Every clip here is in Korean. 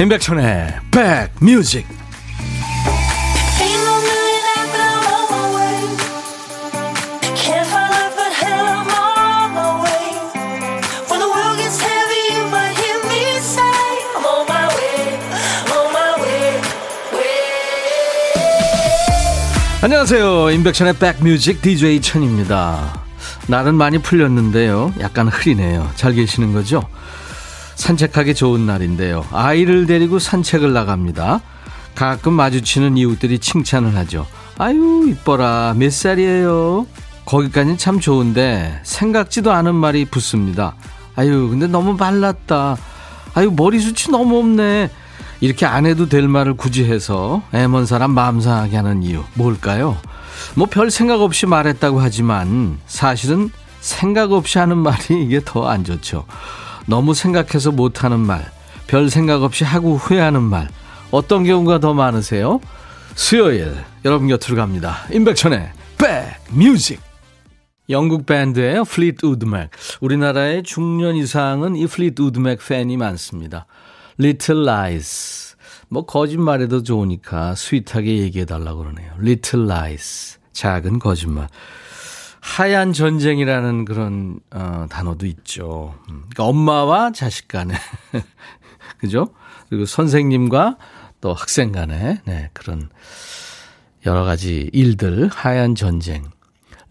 임백천의 백뮤직. 안녕하세요. 임백천의 백뮤직 DJ 천입니다. 날은 많이 풀렸는데요. 약간 흐리네요. 잘 계시는 거죠? 산책하기 좋은 날인데요. 아이를 데리고 산책을 나갑니다. 가끔 마주치는 이웃들이 칭찬을 하죠. 아유, 이뻐라. 몇 살이에요? 거기까지는 참 좋은데 생각지도 않은 말이 붙습니다. 아유, 근데 너무 말랐다. 아유, 머리숱이 너무 없네. 이렇게 안 해도 될 말을 굳이 해서 애먼 사람 마음 상하게 하는 이유 뭘까요? 뭐 별 생각 없이 말했다고 하지만 사실은 생각 없이 하는 말이 이게 더 안 좋죠. 너무 생각해서 못하는 말, 별 생각 없이 하고 후회하는 말, 어떤 경우가 더 많으세요? 수요일, 여러분 곁으로 갑니다. 임백천의 백뮤직. 영국 밴드예요. Fleetwood Mac. 우리나라의 중년 이상은 이 Fleetwood Mac 팬이 많습니다. Little Lies. 뭐 거짓말해도 좋으니까 sweet하게 얘기해 달라고 그러네요. Little Lies. 작은 거짓말. 하얀 전쟁이라는 그런 어, 단어도 있죠. 음, 그러니까 엄마와 자식 간에 그죠? 그리고 선생님과 또 학생 간에 네, 그런 여러 가지 일들 하얀 전쟁.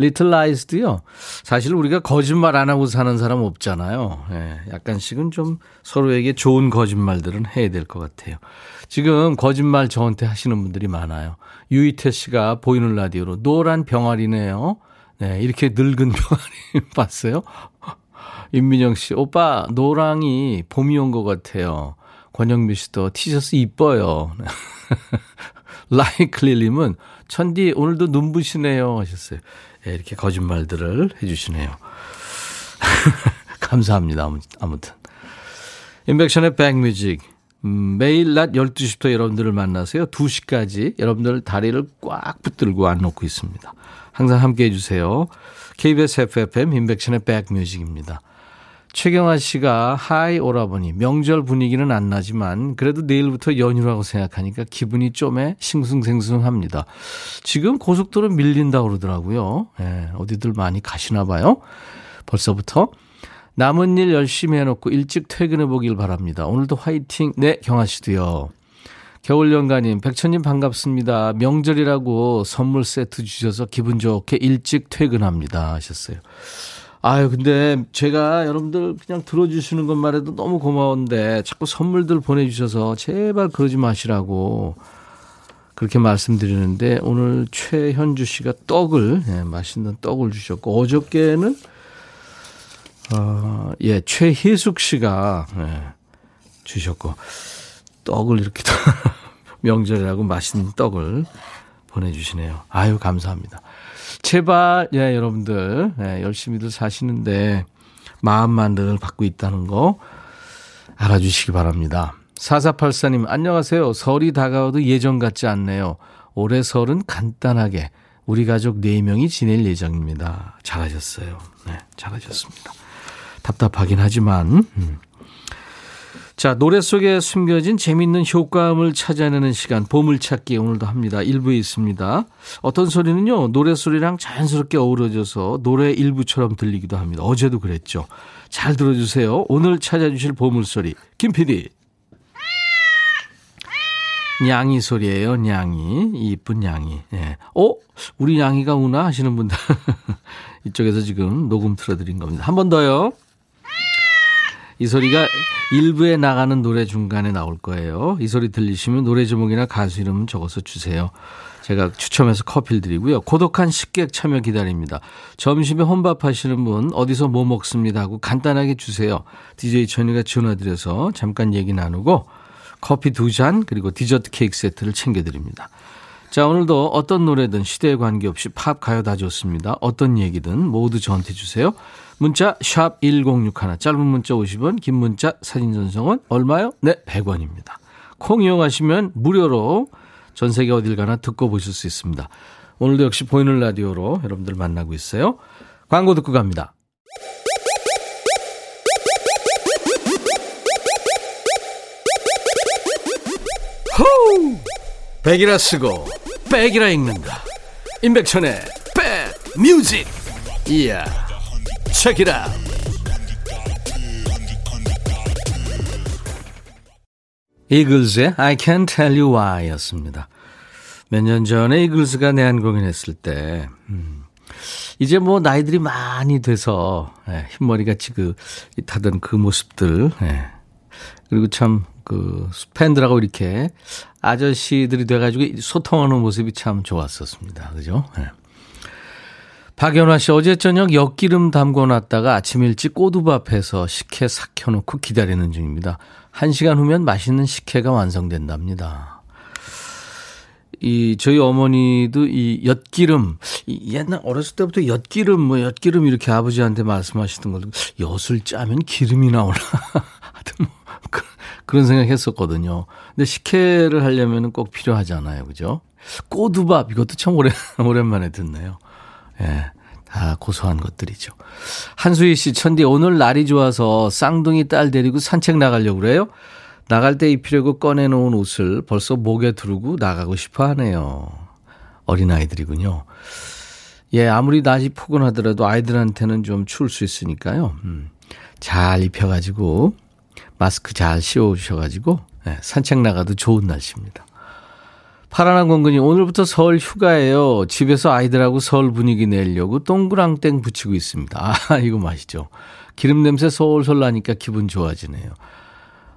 리틀 라이스도요. 사실 우리가 거짓말 안 하고 사는 사람 없잖아요. 예, 약간씩은 좀 서로에게 좋은 거짓말들은 해야 될 것 같아요. 지금 거짓말 저한테 하시는 분들이 많아요. 유이태 씨가 보이는 라디오로 노란 병아리네요. 네, 이렇게 늙은 병아리 봤어요? 임민영 씨, 오빠, 노랑이 봄이 온 것 같아요. 권영미 씨도 티셔츠 이뻐요. 라이클릴님은, 천디, 오늘도 눈부시네요. 하셨어요. 네, 이렇게 거짓말들을 해주시네요. 감사합니다. 아무튼. 인백션의 백뮤직. 음, 매일 낮 12시부터 여러분들을 만나세요. 2시까지 여러분들 다리를 꽉 붙들고 안 놓고 있습니다. 항상 함께 해주세요. KBS FFM 인백션의 백뮤직입니다. 최경아 씨가 하이 오라버니 명절 분위기는 안 나지만 그래도 내일부터 연휴라고 생각하니까 기분이 좀에 싱숭생숭합니다. 지금 고속도로 밀린다고 그러더라고요. 예, 어디들 많이 가시나 봐요. 벌써부터 남은 일 열심히 해놓고 일찍 퇴근해 보길 바랍니다. 오늘도 화이팅. 네, 경아 씨도요. 겨울연가님, 백천님 반갑습니다. 명절이라고 선물 세트 주셔서 기분 좋게 일찍 퇴근합니다. 하셨어요. 아유, 근데 제가 여러분들 그냥 들어주시는 것만 해도 너무 고마운데 자꾸 선물들 보내주셔서 제발 그러지 마시라고 그렇게 말씀드리는데 오늘 최현주 씨가 떡을, 예, 맛있는 떡을 주셨고 어저께는 어, 예, 최희숙 씨가 예, 주셨고 떡을 이렇게 명절이라고 맛있는 떡을 보내주시네요. 아유, 감사합니다. 제발, 예, 여러분들, 예, 열심히들 사시는데 마음만 늘 받고 있다는 거 알아주시기 바랍니다. 4484님, 안녕하세요. 설이 다가와도 예전 같지 않네요. 올해 설은 간단하게 우리 가족 4명이 지낼 예정입니다. 잘하셨어요. 네, 잘하셨습니다. 답답하긴 하지만, 음. 자, 노래 속에 숨겨진 재밌는 효과음을 찾아내는 시간, 보물찾기 오늘도 합니다. 일부에 있습니다. 어떤 소리는요, 노래 소리랑 자연스럽게 어우러져서 노래 일부처럼 들리기도 합니다. 어제도 그랬죠. 잘 들어주세요. 오늘 찾아주실 보물소리, 김 PD. 냥이 소리예요, 냥이. 이쁜 냥이. 예. 어? 우리 냥이가 우나? 하시는 분들. 이쪽에서 지금 녹음 틀어드린 겁니다. 한 번 더요. 이 소리가 일부에 나가는 노래 중간에 나올 거예요. 이 소리 들리시면 노래 제목이나 가수 이름 적어서 주세요. 제가 추첨해서 커피를 드리고요. 고독한 식객 참여 기다립니다. 점심에 혼밥 하시는 분 어디서 뭐 먹습니다 하고 간단하게 주세요. DJ 천이가 전화드려서 잠깐 얘기 나누고 커피 두 잔 그리고 디저트 케이크 세트를 챙겨드립니다. 자, 오늘도 어떤 노래든 시대에 관계없이 팝, 가요 다 좋습니다. 어떤 얘기든 모두 저한테 주세요. 문자 1061, 짧은 문자 50원, 긴 문자 사진 전송은 얼마요? 네, 100원입니다. 콩 이용하시면 무료로 전 세계 어딜 가나 듣고 보실 수 있습니다. 오늘도 역시 보이는 라디오로 여러분들 만나고 있어요. 광고 듣고 갑니다. 백이라 쓰고 백이라 읽는다. 임백천의 백 뮤직. 이야. 책이라. 이글스의 I Can't Tell You Why 였습니다. 몇 년 전에 이글스가 내한 공연했을 때, 음, 이제 뭐 나이들이 많이 돼서, 예, 흰머리가 지긋하던 그 모습들, 예. 그리고 참, 그, 팬들하고 이렇게 아저씨들이 돼가지고 소통하는 모습이 참 좋았었습니다. 그죠? 예. 박연화 씨, 어제 저녁 엿기름 담궈 놨다가 아침 일찍 꼬두밥해서 식혜 삭 켜놓고 기다리는 중입니다. 한 시간 후면 맛있는 식혜가 완성된답니다. 이, 저희 어머니도 이 엿기름, 이 옛날 어렸을 때부터 엿기름, 뭐 엿기름 이렇게 아버지한테 말씀하시던 걸 엿을 짜면 기름이 나오나. 하여튼 뭐, 그, 그런 생각 했었거든요. 근데 식혜를 하려면 꼭 필요하잖아요. 그죠? 꼬두밥, 이것도 참 오래, 오랜만에 듣네요. 예. 다 고소한 것들이죠. 한수희 씨, 천디, 오늘 날이 좋아서 쌍둥이 딸 데리고 산책 나가려고 그래요? 나갈 때 입히려고 꺼내놓은 옷을 벌써 목에 두르고 나가고 싶어 하네요. 어린아이들이군요. 예, 아무리 낮이 포근하더라도 아이들한테는 좀 추울 수 있으니까요. 음, 잘 입혀가지고, 마스크 잘 씌워주셔가지고, 예, 산책 나가도 좋은 날씨입니다. 파란한 공근이 오늘부터 설 휴가예요. 집에서 아이들하고 설 분위기 내려고 동그랑땡 붙이고 있습니다. 아, 이거 맛있죠. 기름 냄새 솔솔 나니까 기분 좋아지네요.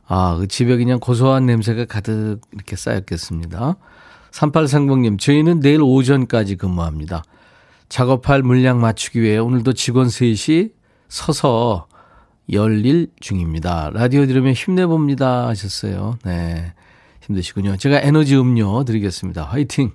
아, 그 집에 그냥 고소한 냄새가 가득 이렇게 쌓였겠습니다. 3830님, 저희는 내일 오전까지 근무합니다. 작업할 물량 맞추기 위해 오늘도 직원 셋이 서서 열일 중입니다. 라디오 들으면 힘내봅니다 하셨어요. 네. 힘드시군요. 제가 에너지 음료 드리겠습니다. 화이팅!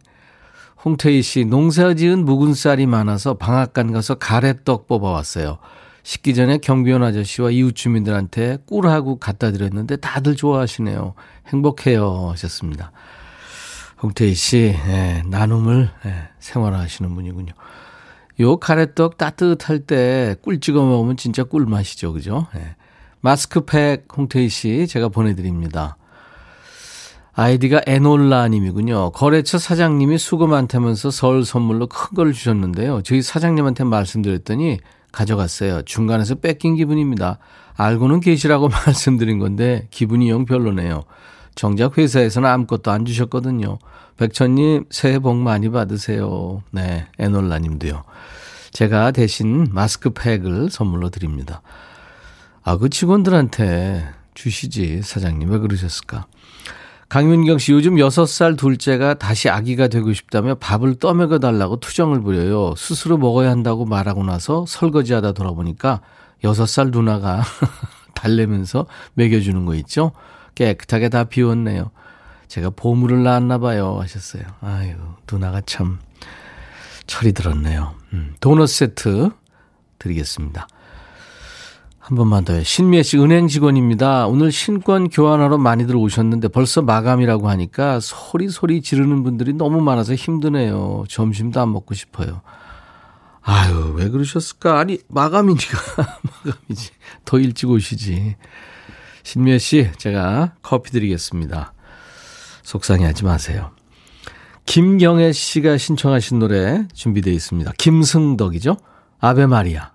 홍태희 씨, 농사 지은 묵은 쌀이 많아서 방앗간 가서 가래떡 뽑아왔어요. 식기 전에 경비원 아저씨와 이웃 주민들한테 꿀하고 갖다 드렸는데 다들 좋아하시네요. 행복해요. 하셨습니다. 홍태희 씨, 예, 나눔을 예, 생활하시는 분이군요. 요 가래떡 따뜻할 때 꿀 찍어 먹으면 진짜 꿀맛이죠. 그죠? 예. 마스크팩 홍태희 씨 제가 보내드립니다. 아이디가 에놀라님이군요. 거래처 사장님이 수고 많다면서 설 선물로 큰 걸 주셨는데요. 저희 사장님한테 말씀드렸더니 가져갔어요. 중간에서 뺏긴 기분입니다. 알고는 계시라고 말씀드린 건데 기분이 영 별로네요. 정작 회사에서는 아무것도 안 주셨거든요. 백천님 새해 복 많이 받으세요. 네, 에놀라님도요. 제가 대신 마스크팩을 선물로 드립니다. 아, 그 직원들한테 주시지 사장님 왜 그러셨을까? 강윤경 씨 요즘 6살 둘째가 다시 아기가 되고 싶다며 밥을 떠먹여 달라고 투정을 부려요. 스스로 먹어야 한다고 말하고 나서 설거지 하다 돌아보니까 6살 누나가 달래면서 먹여주는 거 있죠? 깨끗하게 다 비웠네요. 제가 보물을 낳았나 봐요 하셨어요. 아유 누나가 참 철이 들었네요. 음, 도넛 세트 드리겠습니다. 한 번만 더요. 신미애 씨 은행 직원입니다. 오늘 신권 교환하러 많이들 오셨는데 벌써 마감이라고 하니까 소리 소리 지르는 분들이 너무 많아서 힘드네요. 점심도 안 먹고 싶어요. 아유, 왜 그러셨을까? 아니, 마감이니까. 마감이지. 더 일찍 오시지. 신미애 씨, 제가 커피 드리겠습니다. 속상해 하지 마세요. 김경애 씨가 신청하신 노래 준비되어 있습니다. 김승덕이죠? 아베마리아.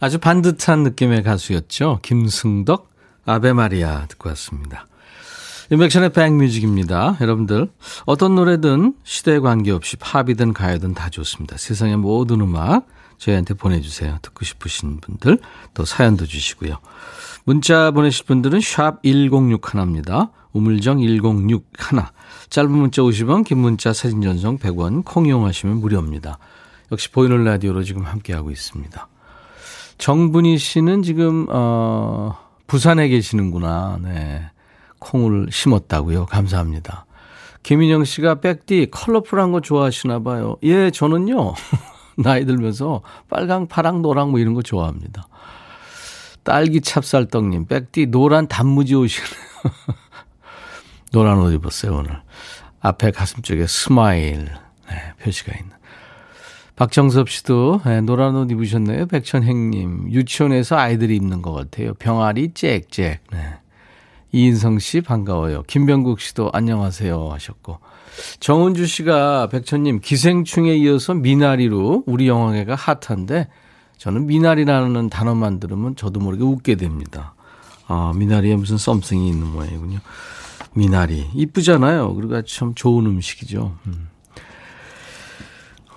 아주 반듯한 느낌의 가수였죠. 김승덕, 아베마리아 듣고 왔습니다. 인백션의 백뮤직입니다. 여러분들 어떤 노래든 시대에 관계없이 팝이든 가요든 다 좋습니다. 세상의 모든 음악 저희한테 보내주세요. 듣고 싶으신 분들 또 사연도 주시고요. 문자 보내실 분들은 샵 1061입니다. 우물정 1061 짧은 문자 50원 긴 문자 사진 전송 100원 콩 이용하시면 무료입니다. 역시 보이는 라디오로 지금 함께하고 있습니다. 정분희 씨는 지금, 어, 부산에 계시는구나. 네. 콩을 심었다고요. 감사합니다. 김인영 씨가 백디 컬러풀한 거 좋아하시나 봐요. 예, 저는요. 나이 들면서 빨강, 파랑, 노랑 뭐 이런 거 좋아합니다. 딸기 찹쌀떡님, 백디 노란 단무지 옷이네요. 노란 옷 입었어요, 오늘. 앞에 가슴 쪽에 smile 네, 표시가 있는. 박정섭 씨도 네, 노란 옷 입으셨네요. 백천행님. 유치원에서 아이들이 입는 것 같아요. 병아리 짹짹. 네. 이인성 씨 반가워요. 김병국 씨도 안녕하세요 하셨고. 정은주 씨가 백천님 기생충에 이어서 미나리로 우리 영화계가 핫한데 저는 미나리라는 단어만 들으면 저도 모르게 웃게 됩니다. 아, 미나리에 무슨 썸씽이 있는 모양이군요. 미나리. 이쁘잖아요. 그리고 참 좋은 음식이죠. 음.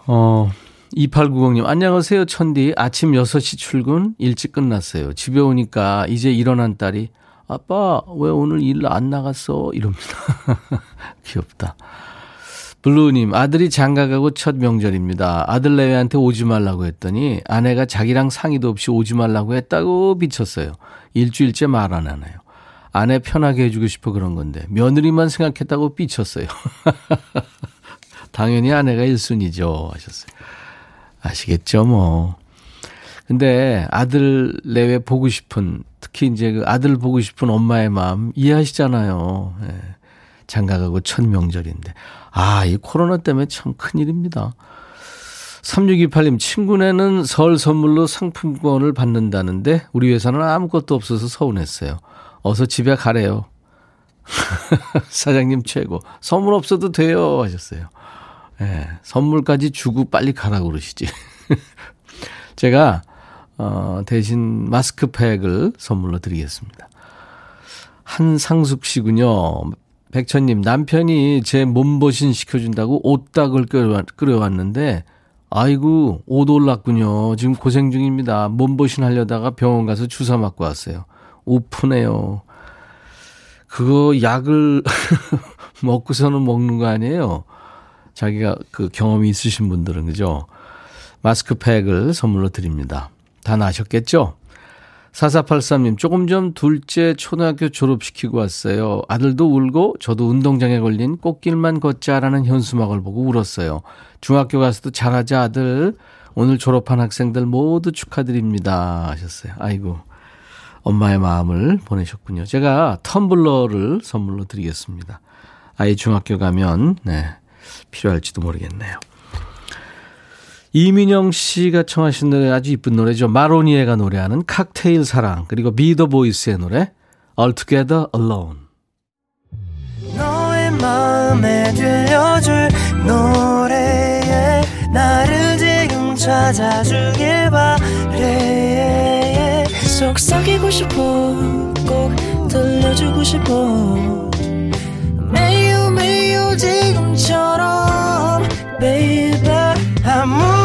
어, 2890님, 안녕하세요, 천디. 아침 6시 출근 일찍 끝났어요. 집에 오니까 이제 일어난 딸이, 아빠, 왜 오늘 일 안 나갔어? 이럽니다. 귀엽다. 블루님, 아들이 장가 가고 첫 명절입니다. 아들 내외한테 오지 말라고 했더니 아내가 자기랑 상의도 없이 오지 말라고 했다고 비쳤어요. 일주일째 말 안 하나요. 아내 편하게 해주고 싶어 그런 건데 며느리만 생각했다고 삐쳤어요. 당연히 아내가 1순위죠 하셨어요. 아시겠죠 뭐. 근데 아들 내외 보고 싶은 특히 이제 그 아들 보고 싶은 엄마의 마음 이해하시잖아요. 예. 장가가고 첫 명절인데. 아, 이 코로나 때문에 참 큰일입니다. 3628님, 친구네는 설 선물로 상품권을 받는다는데 우리 회사는 아무것도 없어서 서운했어요. 어서 집에 가래요. 사장님 최고. 선물 없어도 돼요. 하셨어요. 예, 네, 선물까지 주고 빨리 가라고 그러시지. 제가, 어, 대신 마스크팩을 선물로 드리겠습니다. 한상숙 씨군요. 백천님, 남편이 제 몸보신 시켜준다고 옷닭을 끓여왔는데, 아이고, 옷 올랐군요. 지금 고생 중입니다. 몸보신 하려다가 병원 가서 주사 맞고 왔어요. 오프네요. 그거 약을 먹고서는 먹는 거 아니에요? 자기가 그 경험이 있으신 분들은, 그죠? 마스크팩을 선물로 드립니다. 다 나셨겠죠? 4483님, 조금 전 둘째 초등학교 졸업시키고 왔어요. 아들도 울고 저도 운동장에 걸린 꽃길만 걷자라는 현수막을 보고 울었어요. 중학교 가서도 잘하자 아들. 오늘 졸업한 학생들 모두 축하드립니다. 하셨어요. 아이고. 엄마의 마음을 보내셨군요. 제가 텀블러를 선물로 드리겠습니다. 아이 중학교 가면, 네, 필요할지도 모르겠네요. 이민영 씨가 청하신 노래 아주 이쁜 노래죠. 마로니에가 노래하는 칵테일 사랑 그리고 비더 보이스의 노래 All Together Alone. 너의 마음에 들려줄 노래에 나를 지금 찾아주길 바래 속삭이고 싶어 꼭 들려주고 싶어 매우 매우 지금처럼 baby 필요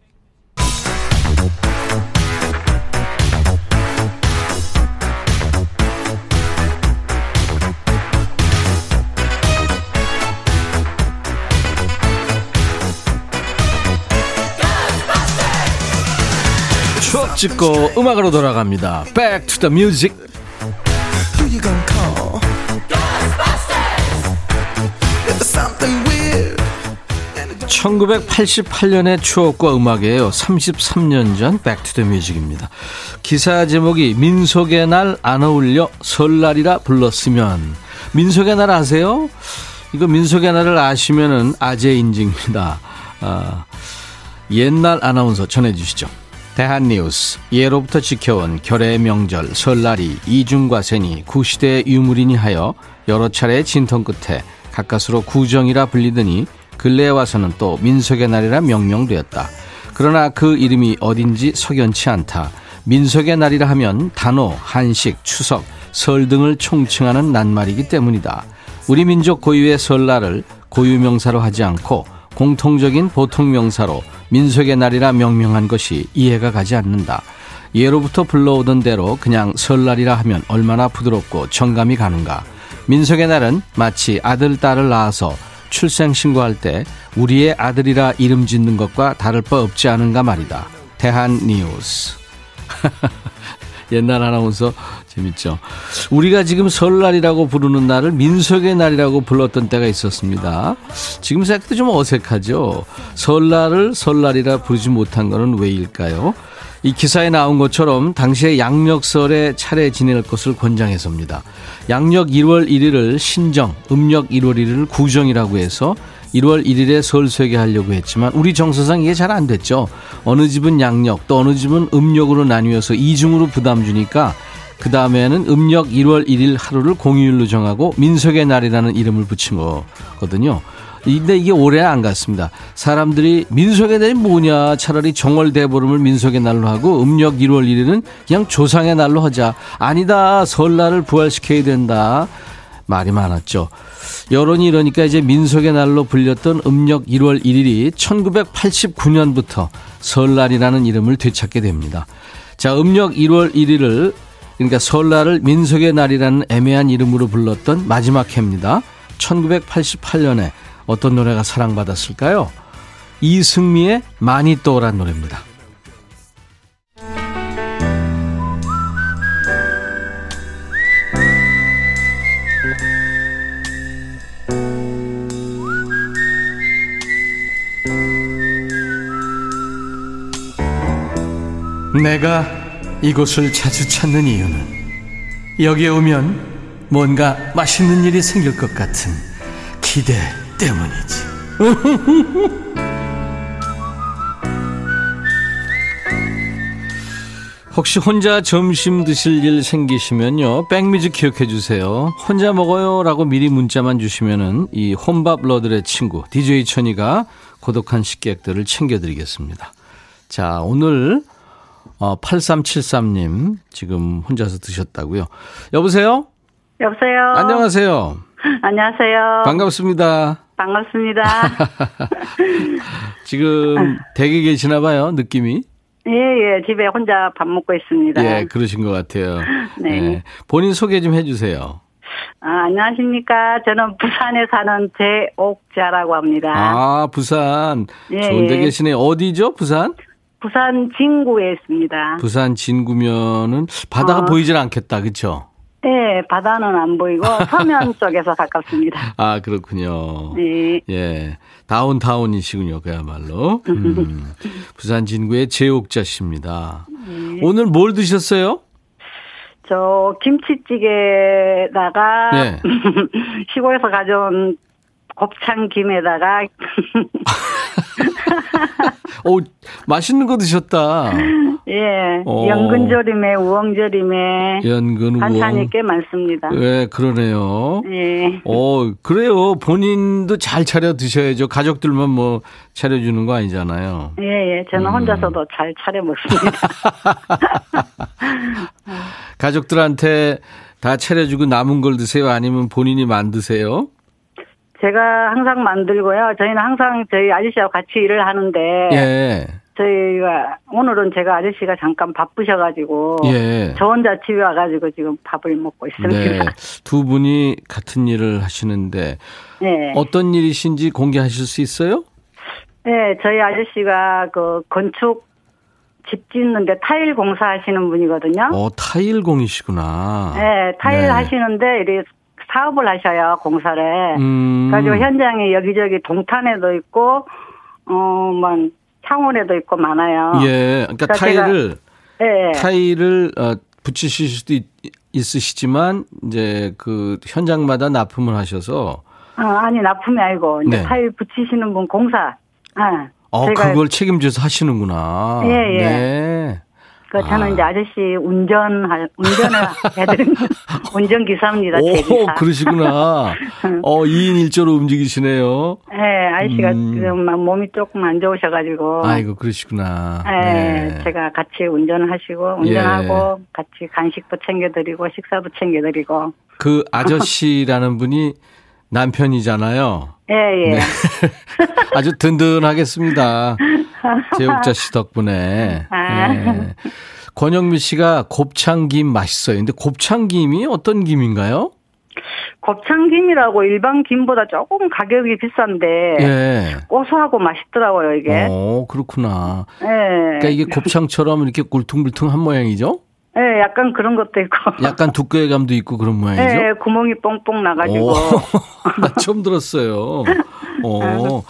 찍고 음악으로 돌아갑니다. Back to the music. 1988년의 추억과 음악이에요. 33년 전 백투더뮤직입니다. 기사 제목이 민속의 날 안 어울려 설날이라 불렀으면 민속의 날 아세요? 이거 민속의 날을 아시면은 아재 인증입니다. 아, 옛날 아나운서 전해주시죠. 대한뉴스 예로부터 지켜온 결의 명절 설날이 이중과세니 구시대의 유물이니 하여 여러 차례 진통 끝에 가까스로 구정이라 불리더니 근래에 와서는 또 민속의 날이라 명명되었다. 그러나 그 이름이 어딘지 석연치 않다. 민속의 날이라 하면 단오, 한식, 추석, 설 등을 총칭하는 낱말이기 때문이다. 우리 민족 고유의 설날을 고유명사로 하지 않고 공통적인 보통 명사로 민속의 날이라 명명한 것이 이해가 가지 않는다. 예로부터 불러오던 대로 그냥 설날이라 하면 얼마나 부드럽고 정감이 가는가. 민속의 날은 마치 아들, 딸을 낳아서 출생신고할 때 우리의 아들이라 이름 짓는 것과 다를 바 없지 않은가 말이다. 대한 뉴스. 옛날 아나운서 재밌죠. 우리가 지금 설날이라고 부르는 날을 민속의 날이라고 불렀던 때가 있었습니다. 지금 생각해도 좀 어색하죠. 설날을 설날이라 부르지 못한 것은 왜일까요? 이 기사에 나온 것처럼 당시에 양력설에 차례 지낼 것을 권장해서입니다. 양력 1월 1일을 신정, 음력 1월 1일을 구정이라고 해서 1월 1일에 설쇠게 하려고 했지만 우리 정서상 이게 잘 안 됐죠. 어느 집은 양력 또 어느 집은 음력으로 나뉘어서 이중으로 부담 주니까 그 다음에는 음력 1월 1일 하루를 공휴일로 정하고 민속의 날이라는 이름을 붙인 거거든요. 근데 이게 오래 안 갔습니다. 사람들이 민속의 날이 뭐냐 차라리 정월 대보름을 민속의 날로 하고 음력 1월 1일은 그냥 조상의 날로 하자. 아니다 설날을 부활시켜야 된다. 말이 많았죠. 여론이 이러니까 이제 민속의 날로 불렸던 음력 1월 1일이 1989년부터 설날이라는 이름을 되찾게 됩니다. 자, 음력 1월 1일을 그러니까 설날을 민속의 날이라는 애매한 이름으로 불렀던 마지막 해입니다. 1988년에 어떤 노래가 사랑받았을까요? 이승미의 많이 떠오란 노래입니다. 내가 이곳을 자주 찾는 이유는 여기에 오면 뭔가 맛있는 일이 생길 것 같은 기대 때문이지. 혹시 혼자 점심 드실 일 생기시면요. 백미즈 기억해 주세요. 혼자 먹어요 라고 미리 문자만 주시면은 이 혼밥 러들의 친구 DJ 천이가 고독한 식객들을 챙겨 드리겠습니다. 자, 오늘 어 8373님 지금 혼자서 드셨다고요. 여보세요? 여보세요. 안녕하세요. 안녕하세요. 반갑습니다. 반갑습니다. 지금 댁에 계시나 봐요, 느낌이. 예, 예. 집에 혼자 밥 먹고 있습니다. 예, 그러신 것 같아요. 네. 예, 본인 소개 좀 해주세요. 아, 안녕하십니까. 저는 부산에 사는 제옥자라고 합니다. 아, 부산. 예, 좋은데 예. 계시네. 어디죠, 부산? 부산 진구에 있습니다. 부산 진구면은 바다가 어. 보이질 않겠다, 그쵸? 예, 바다는 안 보이고 서면 쪽에서 가깝습니다. 아, 그렇군요. 네. 예. 다운타운이시군요, 그야말로. 음, 부산 진구의 제옥자 씨입니다. 네. 오늘 뭘 드셨어요? 저 김치찌개다가 예. 시골에서 가져온 곱창 김에다가 오, 맛있는 거 드셨다. 예, 어. 연근조림에 우엉조림에 연근 반찬이. 꽤 많습니다. 예, 그러네요. 예. 어, 그래요. 본인도 잘 차려 드셔야죠. 가족들만 뭐 차려주는 거 아니잖아요. 예, 예. 저는 음. 혼자서도 잘 차려 먹습니다. 가족들한테 다 차려주고 남은 걸 드세요? 아니면 본인이 만드세요? 제가 항상 만들고요. 저희는 항상 저희 아저씨하고 같이 일을 하는데 예. 저희가 오늘은 제가 아저씨가 잠깐 바쁘셔가지고 예. 저 혼자 집에 와가지고 지금 밥을 먹고 네. 있습니다. 두 분이 같은 일을 하시는데 네. 어떤 일이신지 공개하실 수 있어요? 네, 저희 아저씨가 그 건축 집 짓는데 타일 공사하시는 분이거든요. 어, 타일공이시구나. 네, 타일 네. 하시는데 이렇게 사업을 하셔요 공사를. 음. 가지고 현장에 여기저기 동탄에도 있고 어막 창원에도 있고 많아요. 예. 그러니까 그러니까 타일을 예. 타일을 어, 붙이실 수도 있, 있으시지만 이제 그 현장마다 납품을 하셔서 어, 아니 납품이 아니고 이제 네. 타일 붙이시는 분 공사. 아, 어 제가 그걸 책임져서 하시는구나. 예, 예. 네. 그 저는 아. 이제 아저씨 운전할 운전을 해드리는 운전 기사입니다. 제 오, 기사. 그러시구나. 어, 2인 1조로 움직이시네요. 예, 아저씨가 음. 지금 막 몸이 조금 안 좋으셔가지고. 아이고, 그러시구나. 예, 네. 제가 같이 운전을 하시고 운전하고 같이 간식도 챙겨드리고 식사도 챙겨드리고. 그 아저씨라는 분이 남편이잖아요. 예, 예. 네. 아주 든든하겠습니다. 제육자 씨 덕분에. 아. 네. 권영미 씨가 곱창김 맛있어요. 근데 곱창김이 어떤 김인가요? 곱창김이라고 일반 김보다 조금 가격이 비싼데 예. 고소하고 맛있더라고요 이게. 어, 그렇구나. 예. 그러니까 이게 곱창처럼 이렇게 굴퉁불퉁한 모양이죠? 네, 약간 그런 것도 있고. 약간 두께감도 있고 그런 모양이죠? 네, 구멍이 뽕뽕 나가지고. 오, 나 처음 들었어요. 어.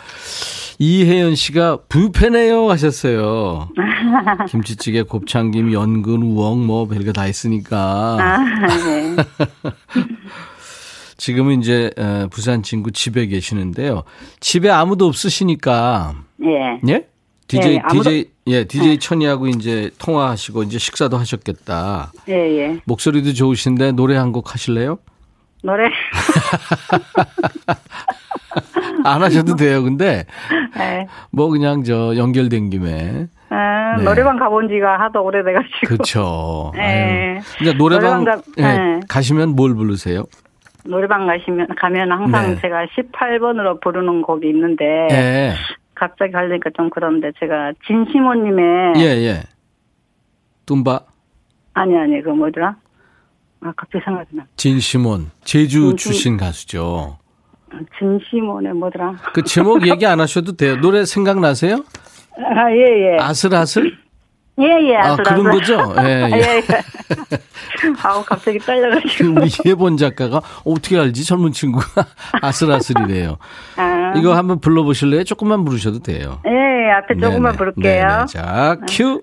이혜연 씨가 뷔페네요 하셨어요. 김치찌개, 곱창김, 연근, 우엉 뭐 별거 다 있으니까. 아, 네. 지금은 이제 에, 부산 친구 집에 계시는데요. 집에 아무도 없으시니까 예. 예? DJ 예, 아무도- DJ 예, DJ 천이하고 이제 통화하시고 이제 식사도 하셨겠다. 예, 예. 목소리도 좋으신데 노래 한 곡 하실래요? 노래. 안 하셔도 돼요. 근데 네. 뭐 그냥 저 연결된 김에 아, 네. 노래방 가본 지가 하도 오래돼가지고. 그렇죠. 네. 이제 노래방 노래방 가- 예, 네. 가시면 뭘 부르세요? 노래방 가시면, 가면 항상 네. 제가 18번으로 부르는 곡이 있는데. 예. 갑자기 하려니까 좀 그런데 제가 진시모님의. 예, 예. tumba 아니, 아니, 그 뭐더라? 아, 갑자기 생각이 나. 진시몬 제주 진심- 출신 가수죠. 진시몬의 뭐더라? 그 제목 얘기 안 하셔도 돼요. 노래 생각나세요? 아, 예, 예. 아슬아슬? 예, 예. 아, 아슬아슬. 그런 거죠? 예, 예. 예, 예. 아우, 갑자기 그 떨려가지고. 우리 예본 작가가 어떻게 알지? 젊은 친구가 아슬아슬이래요. 아, 이거 한번 불러보실래요? 조금만 부르셔도 돼요. 예, 앞에 조금만 네네. 부를게요. 네네. 자, 큐.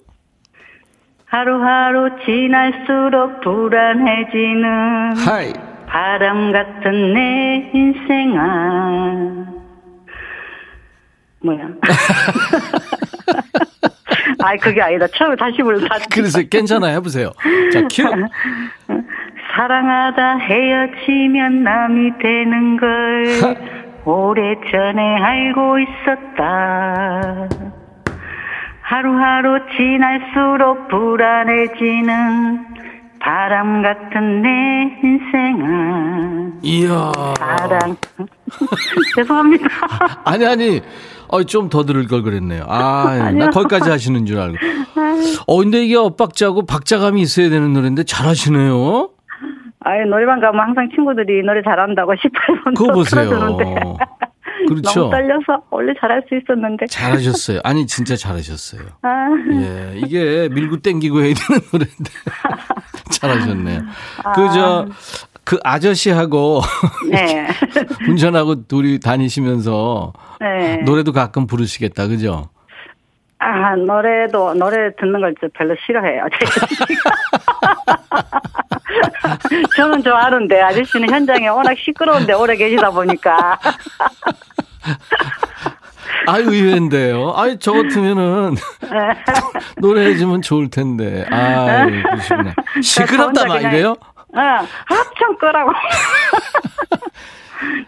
하루하루 지날수록 불안해지는 하이. 바람 같은 내 인생아. 뭐야? 아이, 그게 아니다. 처음에 다시 불러. 그래서 괜찮아요. 해보세요. 자, 큐. 사랑하다 헤어지면 남이 되는 걸 오래전에 알고 있었다. 하루하루 지날수록 불안해지는 바람 같은 내 인생아. 이야. 사랑. 죄송합니다. 아니, 아니. 어, 좀 더 들을 걸 그랬네요. 아, 나 아니요. 거기까지 하시는 줄 알고. 어, 근데 이게 엇박자고 박자감이 있어야 되는 노래인데 잘 하시네요. 아예 노래방 가면 항상 친구들이 노래 잘한다고 18번 그거 보세요. 틀어주는데. 그렇죠. 너무 떨려서 원래 잘할 수 있었는데. 잘하셨어요. 아니, 진짜 잘하셨어요. 아, 예, 이게 밀고 땡기고 해야 되는 노래인데. 잘하셨네요. 그, 저, 그 아저씨하고 네. 운전하고 둘이 다니시면서 네. 노래도 가끔 부르시겠다, 그죠? 아, 노래도, 노래 듣는 걸저 별로 싫어해요. 저는 좋아하는데, 아저씨는 현장에 워낙 시끄러운데 오래 계시다 보니까. 아유, 의외인데요. 아유, 저 같으면은 노래해주면 좋을 텐데. 아유, 그러시구나. 시끄럽다, 막 이래요? 어, 합창 끄라고.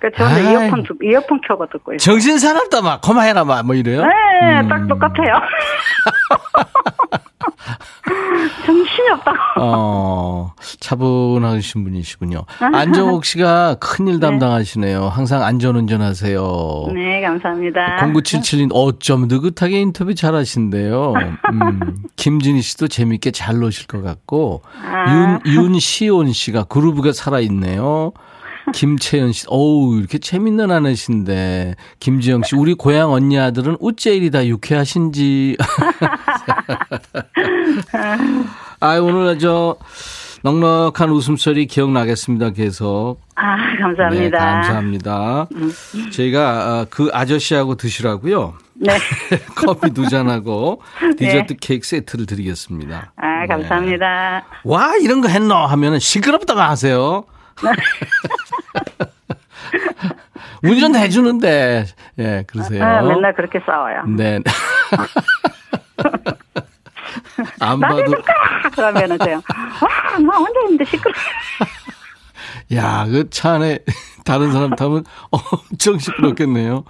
그, 저 혼자 아이. 이어폰, 듣- 이어폰 켜고 듣고 있어요. 정신 사납다, 막. 그만해라, 막. 뭐 이래요? 네, 딱 똑같아요. 정신이 없다고. 어, 차분하신 분이시군요. 안정옥 씨가 큰일 담당하시네요. 항상 안전운전 하세요. 네, 감사합니다. 0977님, 어쩜 느긋하게 인터뷰 잘 하신대요. 음, 김진희 씨도 재밌게 잘 노실 것 같고, 아. 윤, 윤시온 씨가 그루브가 살아있네요. 김채연 씨, 어우, 이렇게 재밌는 아내신데, 김지영 씨, 우리 고향 언니 아들은 우째일이 다 유쾌하신지. 아, 오늘 저, 넉넉한 웃음소리 기억나겠습니다, 계속. 아, 감사합니다. 음. 네, 감사합니다. 저희가 어, 그 아저씨하고 드시라고요. 네. 커피 두 잔하고 디저트 케이크 세트를 드리겠습니다. 아, 네. 감사합니다. 와 이런 거 했노 하면은 시끄럽다고 하세요. 운전 해주는데 예 그러세요. 아, 맨날 그렇게 싸워요. 네. 안 봐도! 그러면은 제가, 와, 나 혼자 있는데 시끄러 야 그 차 안에 다른 사람 타면 엄청 시끄럽겠네요.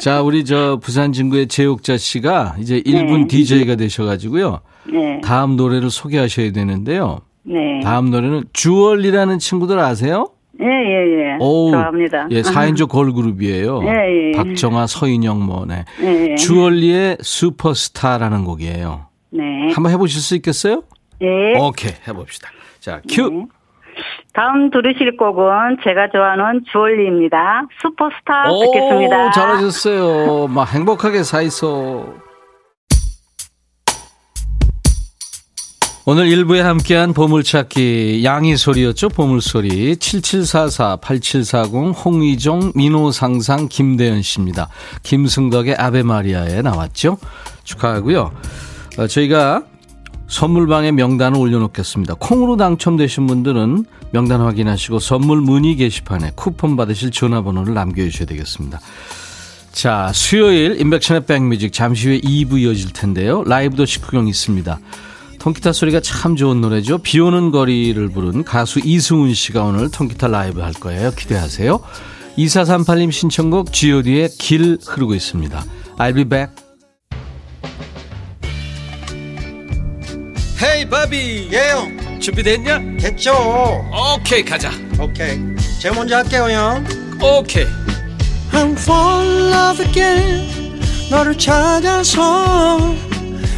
자 우리 저 부산 진구의 제옥자 씨가 이제 1분 네. DJ가 되셔가지고요. 네. 다음 노래를 소개하셔야 되는데요. 네. 다음 노래는 주얼리라는 친구들 아세요? 예, 예, 예. 어우, 좋아합니다. 예, 4인조 걸그룹이에요. 예, 예, 예. 박정아, 서인영 뭐, 네. 예, 예. 주얼리의 슈퍼스타라는 곡이에요. 네. 한번 해보실 수 있겠어요? 예. 오케이, 해봅시다. 자, 큐. 네. 다음 들으실 곡은 제가 좋아하는 주얼리입니다. 슈퍼스타 오, 듣겠습니다. 잘하셨어요. 막 행복하게 사 있어. 오늘 일부에 함께한 보물찾기 양이 소리였죠. 보물소리 7744 8740 홍의종 민호상상 김대현 씨입니다. 김승덕의 아베마리아에 나왔죠. 축하하고요. 어, 저희가 선물방에 명단을 올려놓겠습니다. 콩으로 당첨되신 분들은 명단 확인하시고 선물 문의 게시판에 쿠폰 받으실 전화번호를 남겨주셔야 되겠습니다. 자, 수요일 인백션의 백뮤직 잠시 후에 2부 이어질 텐데요. 라이브 도시 구경 있습니다. 통기타 소리가 참 좋은 노래죠. 비 오는 거리를 부른 가수 이승훈 씨가 오늘 통기타 라이브 할 거예요. 기대하세요. 2438님 신청곡 god의 길 흐르고 있습니다. I'll be back. 헤이 바비 예영 준비됐냐? 됐죠 오케이 가자 오케이 제가 먼저 할게요 형 오케이 I'm fall in love again 너를 찾아서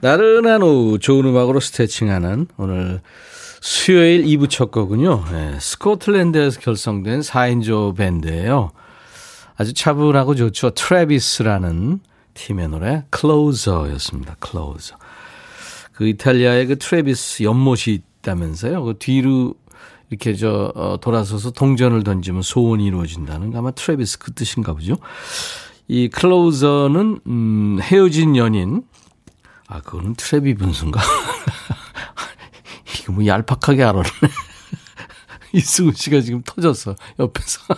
나른한 오후 좋은 음악으로 스트레칭하는 오늘 수요일 2부 첫 곡은요. 네, 스코틀랜드에서 결성된 4인조 밴드예요. 아주 차분하고 좋죠. 트래비스라는 팀의 노래 Closer였습니다. Closer. 그 이탈리아의 그 트래비스 연못이 있다면서요. 그 뒤로 이렇게 저 어, 돌아서서 동전을 던지면 소원이 이루어진다는 아마 트래비스 그 뜻인가 보죠. 이 Closer는 음, 헤어진 연인. 아, 그거는 트래비 분수인가? 이거 뭐 얄팍하게 알았네. 이승훈 씨가 지금 터졌어, 옆에서.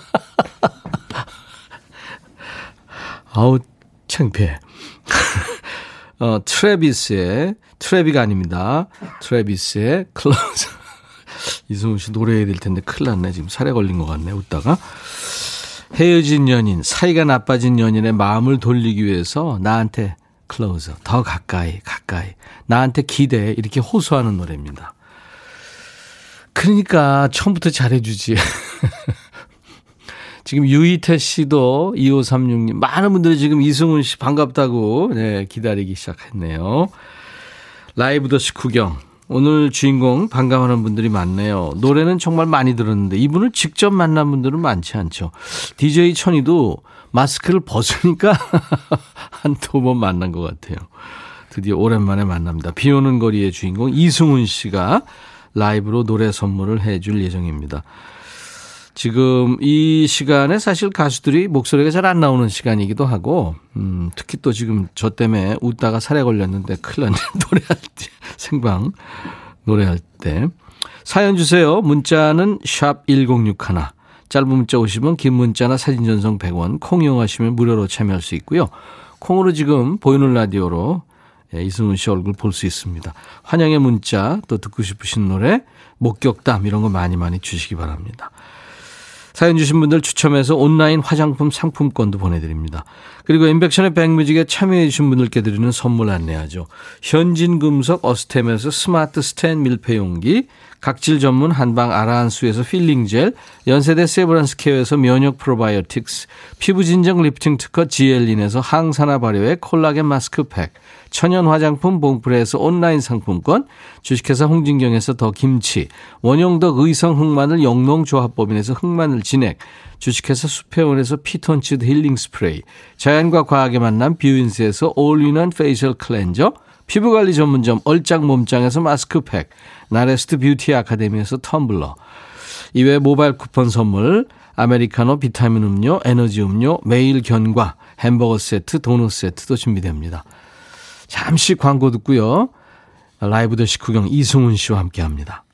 아우, 창피해. 어, 트래비스의, 트래비가 아닙니다. 트래비스의 Closer. 이승훈 씨 노래해야 될 텐데 큰일 났네. 지금 사레 걸린 것 같네, 웃다가. 헤어진 연인, 사이가 나빠진 연인의 마음을 돌리기 위해서 나한테 클로저, 더 가까이, 가까이, 나한테 기대, 이렇게 호소하는 노래입니다. 그러니까 처음부터 잘해주지. 지금 유희태 씨도 2536님, 많은 분들이 지금 이승훈 씨 반갑다고 네, 기다리기 시작했네요. 라이브 더시 구경. 오늘 주인공 반가워하는 분들이 많네요. 노래는 정말 많이 들었는데 이분을 직접 만난 분들은 많지 않죠. DJ 천이도 마스크를 벗으니까 한 두 번 만난 것 같아요. 드디어 오랜만에 만납니다. 비 오는 거리의 주인공 이승훈 씨가 라이브로 노래 선물을 해줄 예정입니다. 지금 이 시간에 사실 가수들이 목소리가 잘 안 나오는 시간이기도 하고, 음, 특히 또 지금 저 때문에 웃다가 살에 걸렸는데 큰일 났네. 노래할 때, 생방, 노래할 때. 사연 주세요. 문자는 샵 1061. 짧은 문자 오시면 긴 문자나 사진 전송 100원, 콩 이용하시면 무료로 참여할 수 있고요. 콩으로 지금 보이는 라디오로 예, 이승훈 씨 얼굴 볼 수 있습니다. 환영의 문자, 또 듣고 싶으신 노래, 목격담 이런 거 많이 많이 주시기 바랍니다. 사연 주신 분들 추첨해서 온라인 화장품 상품권도 보내드립니다. 그리고 인백션의 백뮤직에 참여해 주신 분들께 드리는 선물 안내하죠. 현진금속 어스템에서 스마트 스텐 밀폐용기, 각질 전문 한방 아라한수에서 필링젤, 연세대 세브란스 케어에서 면역 프로바이오틱스, 피부 진정 리프팅 특허 지엘린에서 항산화 발효의 콜라겐 마스크팩, 천연 화장품 봉프레에서 온라인 상품권, 주식회사 홍진경에서 더 김치, 원용덕 의성 흑마늘 영농조합법인에서 흑마늘 진액, 주식회사 수페온에서 피톤치드 힐링 스프레이, 자연과 과학의 만남 뷰인스에서 all-in-one facial cleanser, 피부관리 전문점 얼짱 몸짱에서 마스크팩, 나레스트 뷰티 아카데미에서 텀블러, 이외 모바일 쿠폰 선물, 아메리카노 비타민 음료, 에너지 음료, 매일 견과, 햄버거 세트, 도넛 세트도 준비됩니다. 잠시 광고 듣고요. 라이브도 식후경 이승훈 씨와 함께 합니다.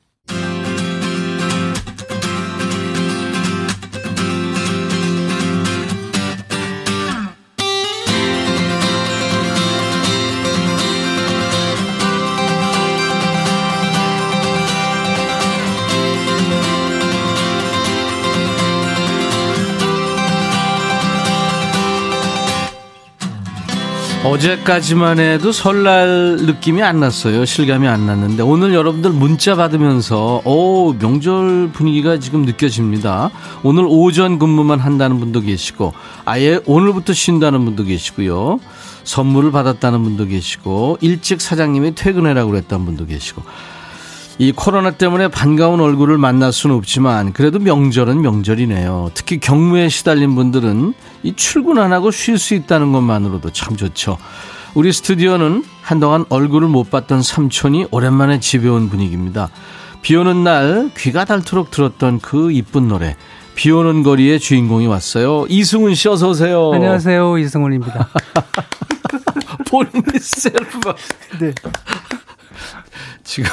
어제까지만 해도 설날 느낌이 안 났어요. 실감이 안 났는데 오늘 여러분들 문자 받으면서 오 명절 분위기가 지금 느껴집니다. 오늘 오전 근무만 한다는 분도 계시고 아예 오늘부터 쉰다는 분도 계시고요. 선물을 받았다는 분도 계시고 일찍 사장님이 퇴근해라고 그랬다는 분도 계시고 이 코로나 때문에 반가운 얼굴을 만날 수는 없지만 그래도 명절은 명절이네요. 특히 경무에 시달린 분들은 이 출근 안 하고 쉴 수 있다는 것만으로도 참 좋죠. 우리 스튜디오는 한동안 얼굴을 못 봤던 삼촌이 오랜만에 집에 온 분위기입니다. 비 오는 날 귀가 닳도록 들었던 그 이쁜 노래 비 오는 거리의 주인공이 왔어요. 이승훈 씨 어서 오세요. 안녕하세요. 이승훈입니다. 본인이 셀프 네. 지금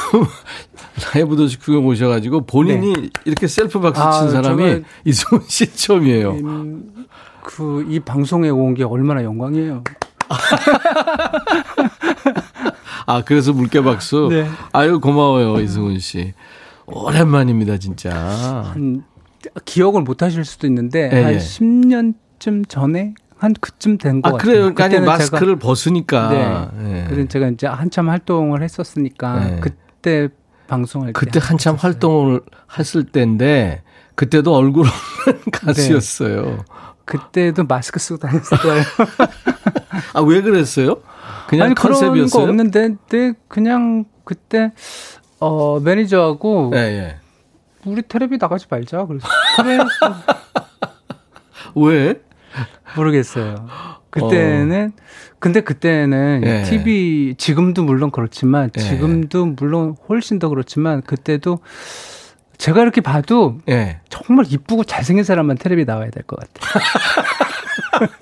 라이브도 식후경 오셔가지고 본인이 이렇게 셀프 박수 친 아, 사람이 이승훈 씨 처음이에요. 음, 그, 이 방송에 온 게 얼마나 영광이에요. 아 그래서 물개 박수. 네. 아유 고마워요 이승훈 씨. 오랜만입니다 진짜. 한, 기억을 못 하실 수도 있는데, 예, 한 예. 10년쯤 전에, 한 그쯤 된것 아 같아요. 그래요. 그러니까 아니 마스크를 벗으니까. 네. 예. 그래서 제가 이제 한참 활동을 했었으니까, 네. 그때 방송할 때. 그때 한참 했었어요. 활동을 했을 때인데 그때도 얼굴 없는 가수였어요. 그때도 마스크 쓰고 다녔을 거예요. 아 왜 그랬어요? 그냥 아니, 그런 거 컨셉이었어요. 없는데, 근데 그냥 그때, 어, 매니저하고, 예, 예. 우리 텔레비 나가지 말자. 그래서, 그래. 왜? 모르겠어요. 그때는 근데 그때는 예. TV 지금도 물론 그렇지만 예. 지금도 물론 훨씬 더 그렇지만 그때도 제가 이렇게 봐도 예. 정말 이쁘고 잘생긴 사람만 텔레비 나와야 될 것 같아요.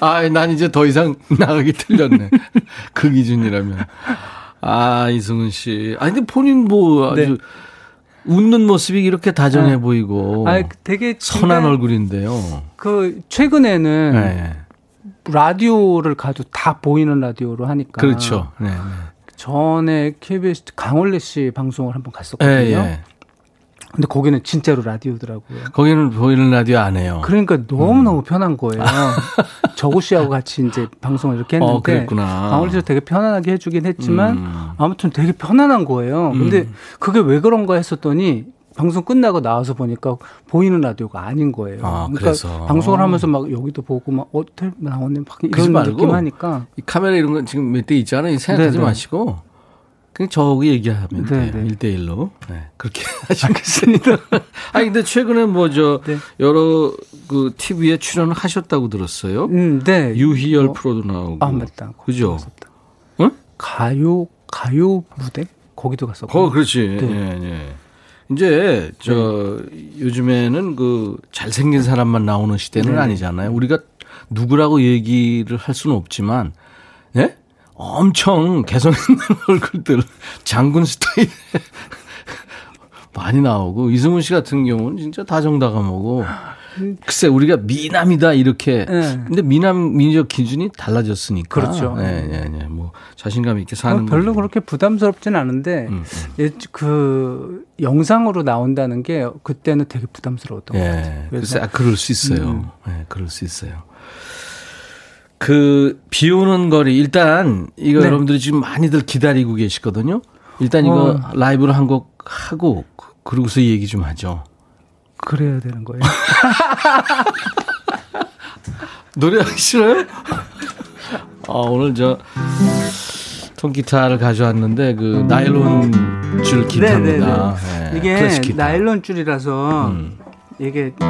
아, 난 이제 더 이상 나가기 틀렸네. 그 기준이라면. 아, 이승훈 씨. 아니, 근데 본인 뭐 아주 네. 웃는 모습이 이렇게 다정해 아. 보이고. 아, 되게 선한 얼굴인데요. 그 최근에는 네. 라디오를 가도 다 보이는 라디오로 하니까 그렇죠. 네. 전에 KBS 강원래 씨 방송을 한번 네. 갔었거든요. 근데 거기는 진짜로 라디오더라고요. 거기는 보이는 라디오 안 해요. 그러니까 너무너무 편한 거예요. 저구 씨하고 같이 이제 방송을 이렇게 했는데 어, 그랬구나. 강원리에서 되게 편안하게 해주긴 했지만 음. 아무튼 되게 편안한 거예요. 근데 음. 그게 왜 그런가 했었더니 방송 끝나고 나와서 보니까 보이는 라디오가 아닌 거예요. 아, 그러니까 그래서. 방송을 하면서 막 여기도 보고 막 어떻게 나오네 막 이런 말고 느낌 하니까 이 카메라 이런 건 지금 몇 대 있잖아요. 이 생각하지 네네. 마시고. 그냥 저하고 얘기하면 돼요. 네네. 일대일로 네. 그렇게 하시겠습니다. 아니, 근데 최근에 뭐 저 네. 여러 그 TV에 출연을 하셨다고 들었어요. 음, 네. 유희열 어, 프로도 나오고. 아 맞다. 그죠? 응? 가요 가요 무대 거기도 갔었고. 거 그렇지. 네. 예, 예. 이제 저 요즘에는 그 잘생긴 사람만 나오는 시대는 네. 아니잖아요. 우리가 누구라고 얘기를 할 수는 없지만 예? 엄청 개성 있는 얼굴들 장군 스타일 많이 나오고 이승훈 씨 같은 경우는 진짜 다정다감하고 글쎄 우리가 미남이다 이렇게 네. 근데 미남 민족 기준이 달라졌으니까 그렇죠. 네, 네, 네. 뭐 자신감 있게 사는 어, 별로. 그렇게 부담스럽진 않은데 음, 음. 예, 그 영상으로 나온다는 게 그때는 되게 부담스러웠던 것 같아요. 예, 그래서 글쎄, 아, 그럴 수 있어요. 음. 예, 그럴 수 있어요. 그, 비 오는 거리, 일단, 이거 네. 여러분들이 지금 많이들 기다리고 계시거든요. 일단 이거 어. 라이브로 한 곡 하고, 그- 그러고서 얘기 좀 하죠. 그래야 되는 거예요. 노래하기 싫어요? 아, 오늘 저, 통기타를 가져왔는데, 그, 나일론 줄 기타입니다. 예, 이게 클래식 기타. 나일론 줄이라서 음, 이게 그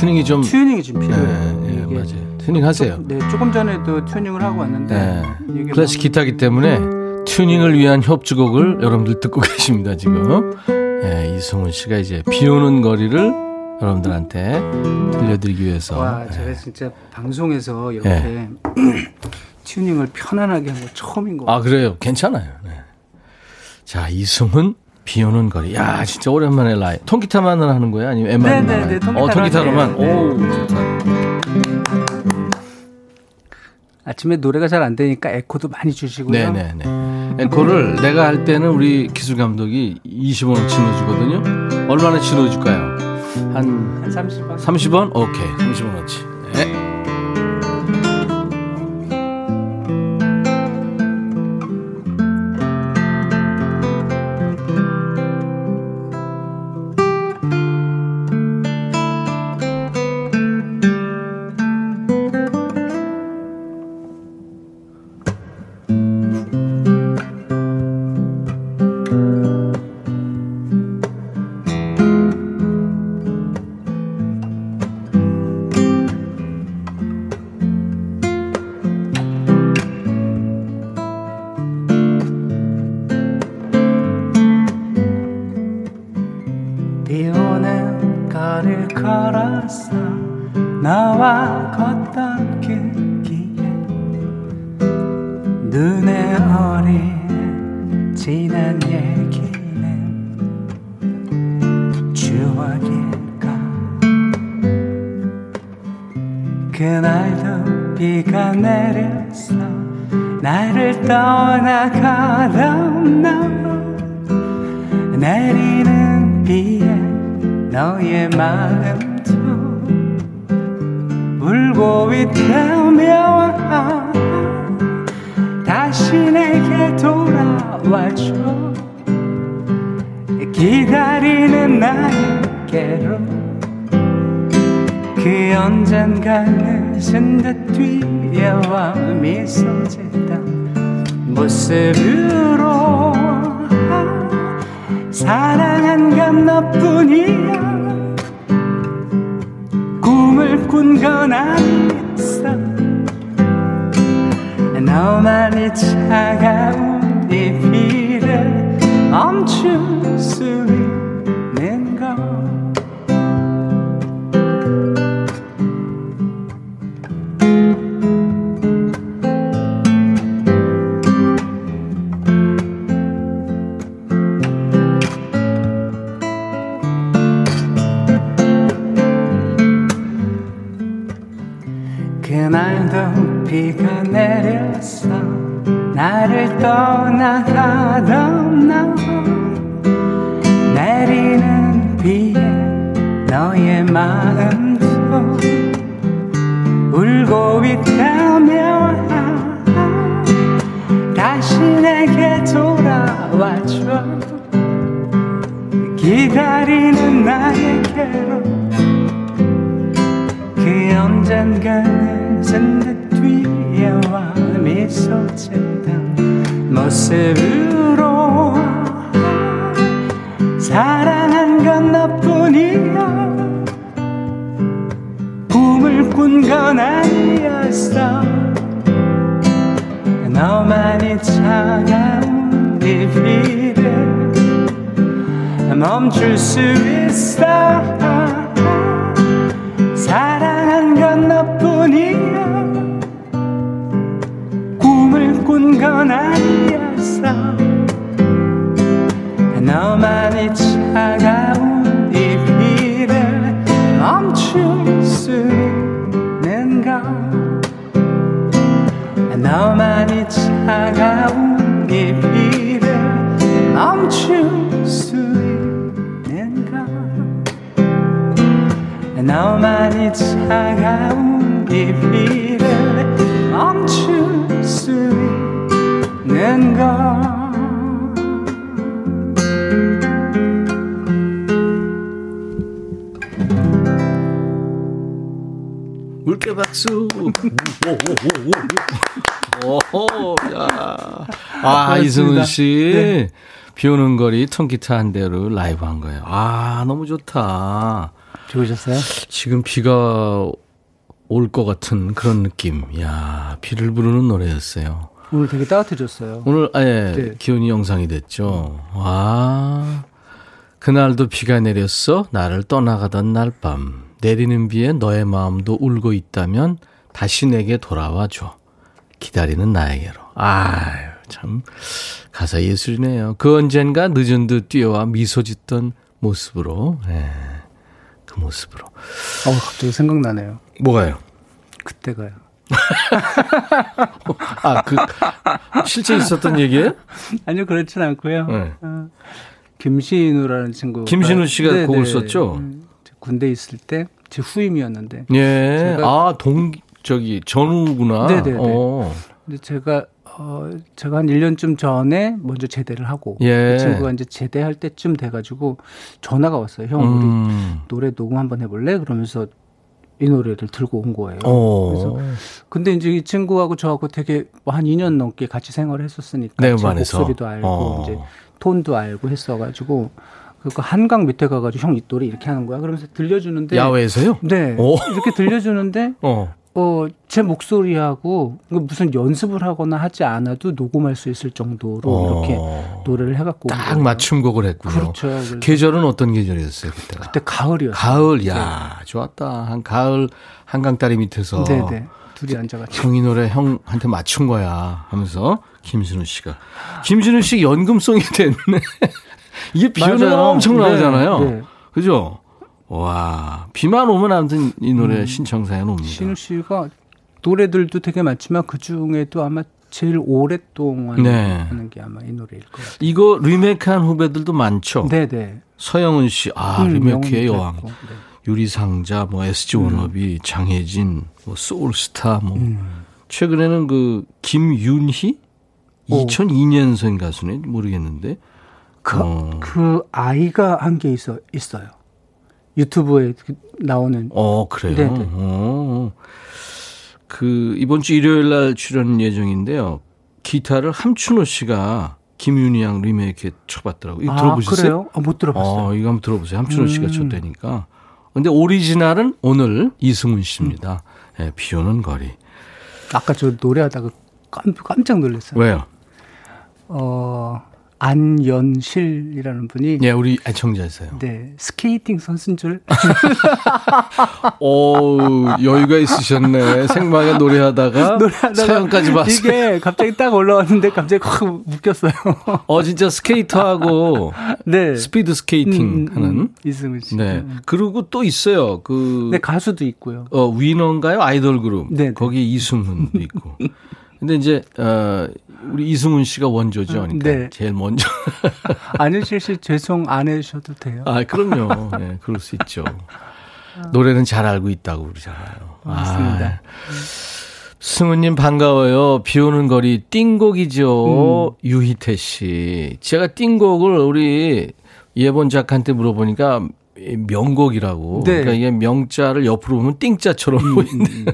튜닝이 좀, 튜닝이 좀 예, 필요해요. 예, 이게 맞아요. 튜닝 하세요. 조금- 네, 조금 전에도 튜닝을 하고 왔는데 네. 이게 클래식 막- 기타기 때문에 튜닝을 위한 협주곡을 여러분들 듣고 계십니다, 지금. 예, 이승훈 씨가 이제 비 오는 거리를 여러분들한테 들려드리기 위해서. 와, 예. 제가 진짜 방송에서 이렇게 튜닝을 편안하게 한 거 처음인 거. 아, 그래요? 괜찮아요. 네. 자, 이승훈 비 오는 거리. 야, 진짜 오랜만에 라이. 통기타만을 하는 거예요? 아니면 엠만? 네, 네, 네, 통기타로 어, 통기타로만? 네. 오, 좋다. 아침에 노래가 잘 안 되니까 에코도 많이 주시고요. 네네네. 앵콜을 내가 할 때는 우리 기술 감독이 20원어치 넣어주거든요. 얼마나치 넣어줄까요? 한 한 30원. 30원? 오케이. 30원어치. 차가운 이 비를 멈출 물개 박수. 오호, 야. 아, 이승훈 씨. 비 오는 거리 통기타 한 대로 라이브 한 거예요. 아, 너무 좋다. 좋으셨어요? 지금 비가 올 것 같은 그런 느낌. 야 비를 부르는 노래였어요. 오늘 되게 따뜻해졌어요. 오늘 아예 네. 기온이 영상이 됐죠. 와 그날도 비가 내렸어 나를 떠나가던 날 밤 내리는 비에 너의 마음도 울고 있다면 다시 내게 돌아와 줘 기다리는 나에게로. 아유 참 가사 예술이네요. 그 언젠가 늦은 듯 뛰어와 미소 짓던 모습으로. 예, 그 모습으로. 어, 갑자기 생각나네요. 뭐가요? 그때 가요. 아, 그, 실제 있었던 얘기예요? 아니요, 그렇진 않고요. 네. 어, 김신우라는 친구. 김신우 씨가 곡을 썼죠? 음, 군대 있을 때 제 후임이었는데. 예. 아, 동, 저기, 전우구나. 네 네네. 어. 근데 제가 어 제가 한 1년쯤 전에 먼저 제대를 하고 예. 그 친구가 이제 제대할 때쯤 돼 가지고 전화가 왔어요. 형 우리 음. 노래 녹음 한번 해 볼래? 그러면서 이 노래를 들고 온 거예요. 어. 그래서 근데 이제 이 친구하고 저하고 되게 뭐한 2년 넘게 같이 생활을 했었으니까 네. 목소리도 알고 어. 이제 톤도 알고 했어가지고 그 한강 밑에 가가지고 형 이 노래 이렇게 하는 거야. 그러면서 들려주는데 야외에서요? 네 오. 이렇게 들려주는데 어. 어, 제 목소리하고 무슨 연습을 하거나 하지 않아도 녹음할 수 있을 정도로 어. 이렇게 노래를 해갖고 온 딱. 맞춤곡을 했군요. 그렇죠. 계절은 어떤 계절이었어요 그때가? 그때 가을이었어요. 가을, 야 좋았다. 한 가을 한강 다리 밑에서 네네. 둘이 앉아가지고. 형이 노래 형한테 맞춘 거야 하면서 김신우 씨가 김신우 씨 연금송이 됐네. 이게 비 오면. 엄청 네, 나오잖아요. 네. 그죠? 와 비만 오면 아무튼 이 노래 신청 사연 옵니다. 음. 신우 씨가 노래들도 되게 많지만 그 중에도 아마 제일 오랫동안 네. 하는 게 아마 이 노래일 거예요. 이거 리메이크한 후배들도 많죠. 네네. 서영은 씨, 아 음, 리메이크의 여왕. 네. 유리상자, 뭐 SG 워너비, 장혜진, 뭐 소울스타, 뭐 음. 최근에는 그 김윤희 오. 2002년생 가수네 모르겠는데 그, 어. 그 아이가 한 게 있어 있어요. 유튜브에 그 나오는 어 그래요. 네네. 어. 그 이번 주 일요일 날 출연 예정인데요. 기타를 함춘호 씨가 김윤희 양 리메이크 쳐봤더라고요. 이거 아, 들어보셨어요? 그래요? 아, 못 들어봤어요. 어, 이거 한번 들어보세요. 함춘호 씨가 음. 쳤다니까. 근데 오리지널은 오늘 이승훈 씨입니다. 예, 비 오는 거리. 아까 저 노래하다가 깜, 깜짝 놀랐어요. 왜요? 어, 안연실이라는 분이 예, 우리 애청자세요. 네, 스케이팅 선수인 줄 오, 여유가 있으셨네. 생방에 노래하다가, 노래하다가 사연까지 봤어요. 이게 갑자기 딱 올라왔는데 갑자기 확 웃겼어요. 어, 진짜 스케이터하고 네. 스피드 스케이팅 음, 음, 하는. 음, 이승훈 씨. 네. 그리고 또 있어요. 그, 네, 가수도 있고요. 어, 위너인가요? 아이돌 그룹. 네, 네. 거기 이승훈도 있고. 근데 이제, 어, 우리 이승훈 씨가 원조죠. 그러니까 네. 제일 먼저. 안현실 씨 죄송 안 해주셔도 돼요. 아, 그럼요. 네, 그럴 수 있죠. 노래는 잘 알고 있다고 그러잖아요. 맞습니다. 아, 승우님 반가워요. 비 오는 거리 띵곡이죠. 유희태 씨. 제가 띵곡을 우리 예본 작가한테 물어보니까 명곡이라고. 네. 그러니까 이게 명자를 옆으로 보면 띵자처럼 보이는데.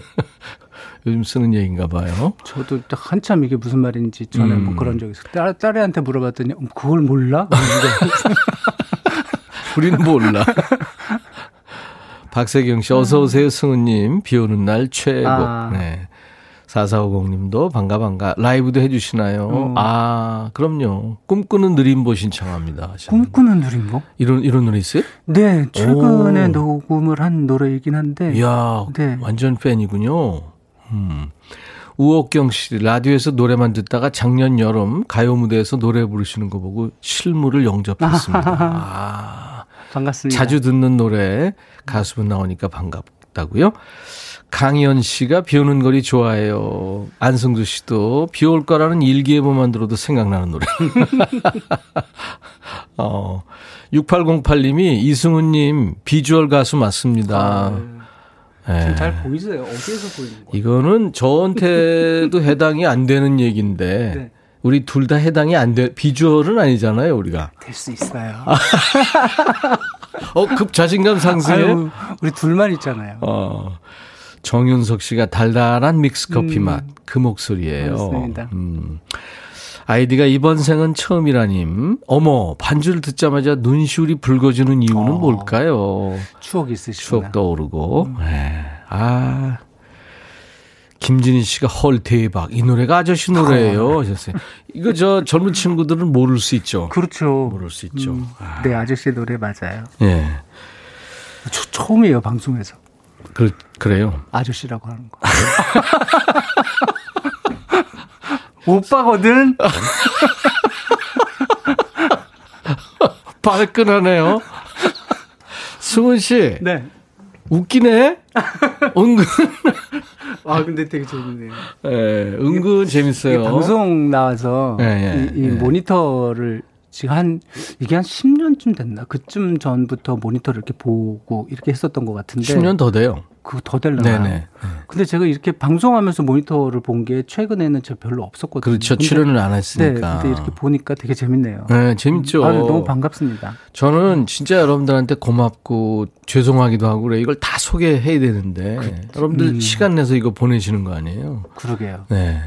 요즘 쓰는 얘기인가 봐요. 저도 딱 한참 이게 무슨 말인지 전에 음. 뭐 그런 적이 있어요. 딸, 딸애한테 물어봤더니 음, 그걸 몰라? 우리는 몰라. 박세경 씨, 어서 오세요, 승우님. 비 오는 날 최고. 아. 네. 4450님도 반가, 반가. 라이브도 해주시나요? 어. 아, 그럼요. 꿈꾸는 느림보 신청합니다. 꿈꾸는 누린거? 이런, 이런 노래 있어요? 네, 최근에 오. 녹음을 한 노래이긴 한데. 이야, 네. 완전 팬이군요. 음. 우옥경 씨, 라디오에서 노래만 듣다가 작년 여름 가요 무대에서 노래 부르시는 거 보고 실물을 영접했습니다. 아. 반갑습니다. 자주 듣는 노래 가수분 나오니까 반갑다고요. 강현 씨가 비 오는 거리 좋아해요. 안승주 씨도 비 올 거라는 일기예보만 들어도 생각나는 노래. 어, 6808님이 이승훈님 비주얼 가수 맞습니다. 예. 지금 잘 보이세요? 어디에서 보이는 거예요? 이거는 저한테도 해당이 안 되는 얘기인데 네. 우리 둘 다 해당이 안 돼. 비주얼은 아니잖아요, 우리가. 될 수 있어요. 어, 급 자신감 상승해. 아유, 우리 둘만 있잖아요. 어, 정윤석 씨가 달달한 믹스 커피 음. 맛. 그 목소리예요. 맞습니다. 음. 아이디가 이번 생은 처음이라님. 어머, 반주를 듣자마자 눈시울이 붉어지는 이유는 어. 뭘까요? 추억 있으시구나. 추억 떠오르고. 음. 네. 아. 김진희 씨가 헐 대박. 이 노래가 아저씨 노래예요. 하셨어요. 이거 저 젊은 친구들은 모를 수 있죠. 그렇죠. 모를 수 있죠. 음, 아. 네, 아저씨 노래 맞아요. 예. 저, 처음이에요, 방송에서. 그, 그래요. 아저씨라고 하는 거. 오빠거든? 발끈하네요. 승훈 씨. 네. 웃기네? 은근. 아, 근데 되게 재밌네요. 예, 은근 이게 재밌어요. 방송 나와서 예, 예, 이, 이 예. 모니터를 지금 한 이게 한 10년쯤 됐나? 그쯤 전부터 모니터를 이렇게 보고 이렇게 했었던 것 같은데 10년 더 돼요. 그거 더 될라나? 네네. 근데 제가 이렇게 방송하면서 모니터를 본 게 최근에는 제가 별로 없었거든요. 그렇죠. 근데- 출연을 안 네, 했으니까. 근데 이렇게 보니까 되게 재밌네요. 네, 재밌죠. 아유, 너무 반갑습니다. 저는 진짜 여러분들한테 고맙고 죄송하기도 하고 그래. 이걸 다 소개해야 되는데 여러분들 음. 시간 내서 이거 보내시는 거 아니에요? 그러게요. 네.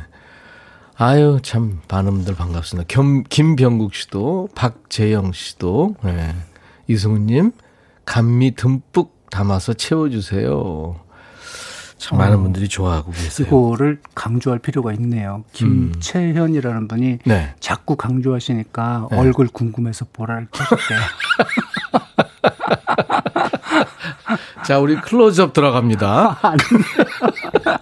아유 참 많은 분들 반갑습니다. 겸, 김병국 씨도 박재영 씨도 네. 이승훈님 감미 듬뿍 담아서 채워주세요. 참 많은 분들이 좋아하고 계세요. 이거를 강조할 필요가 있네요. 김채현이라는 분이 네. 자꾸 강조하시니까 네. 얼굴 궁금해서 보라를 켰대. 자, 우리 클로즈업 들어갑니다.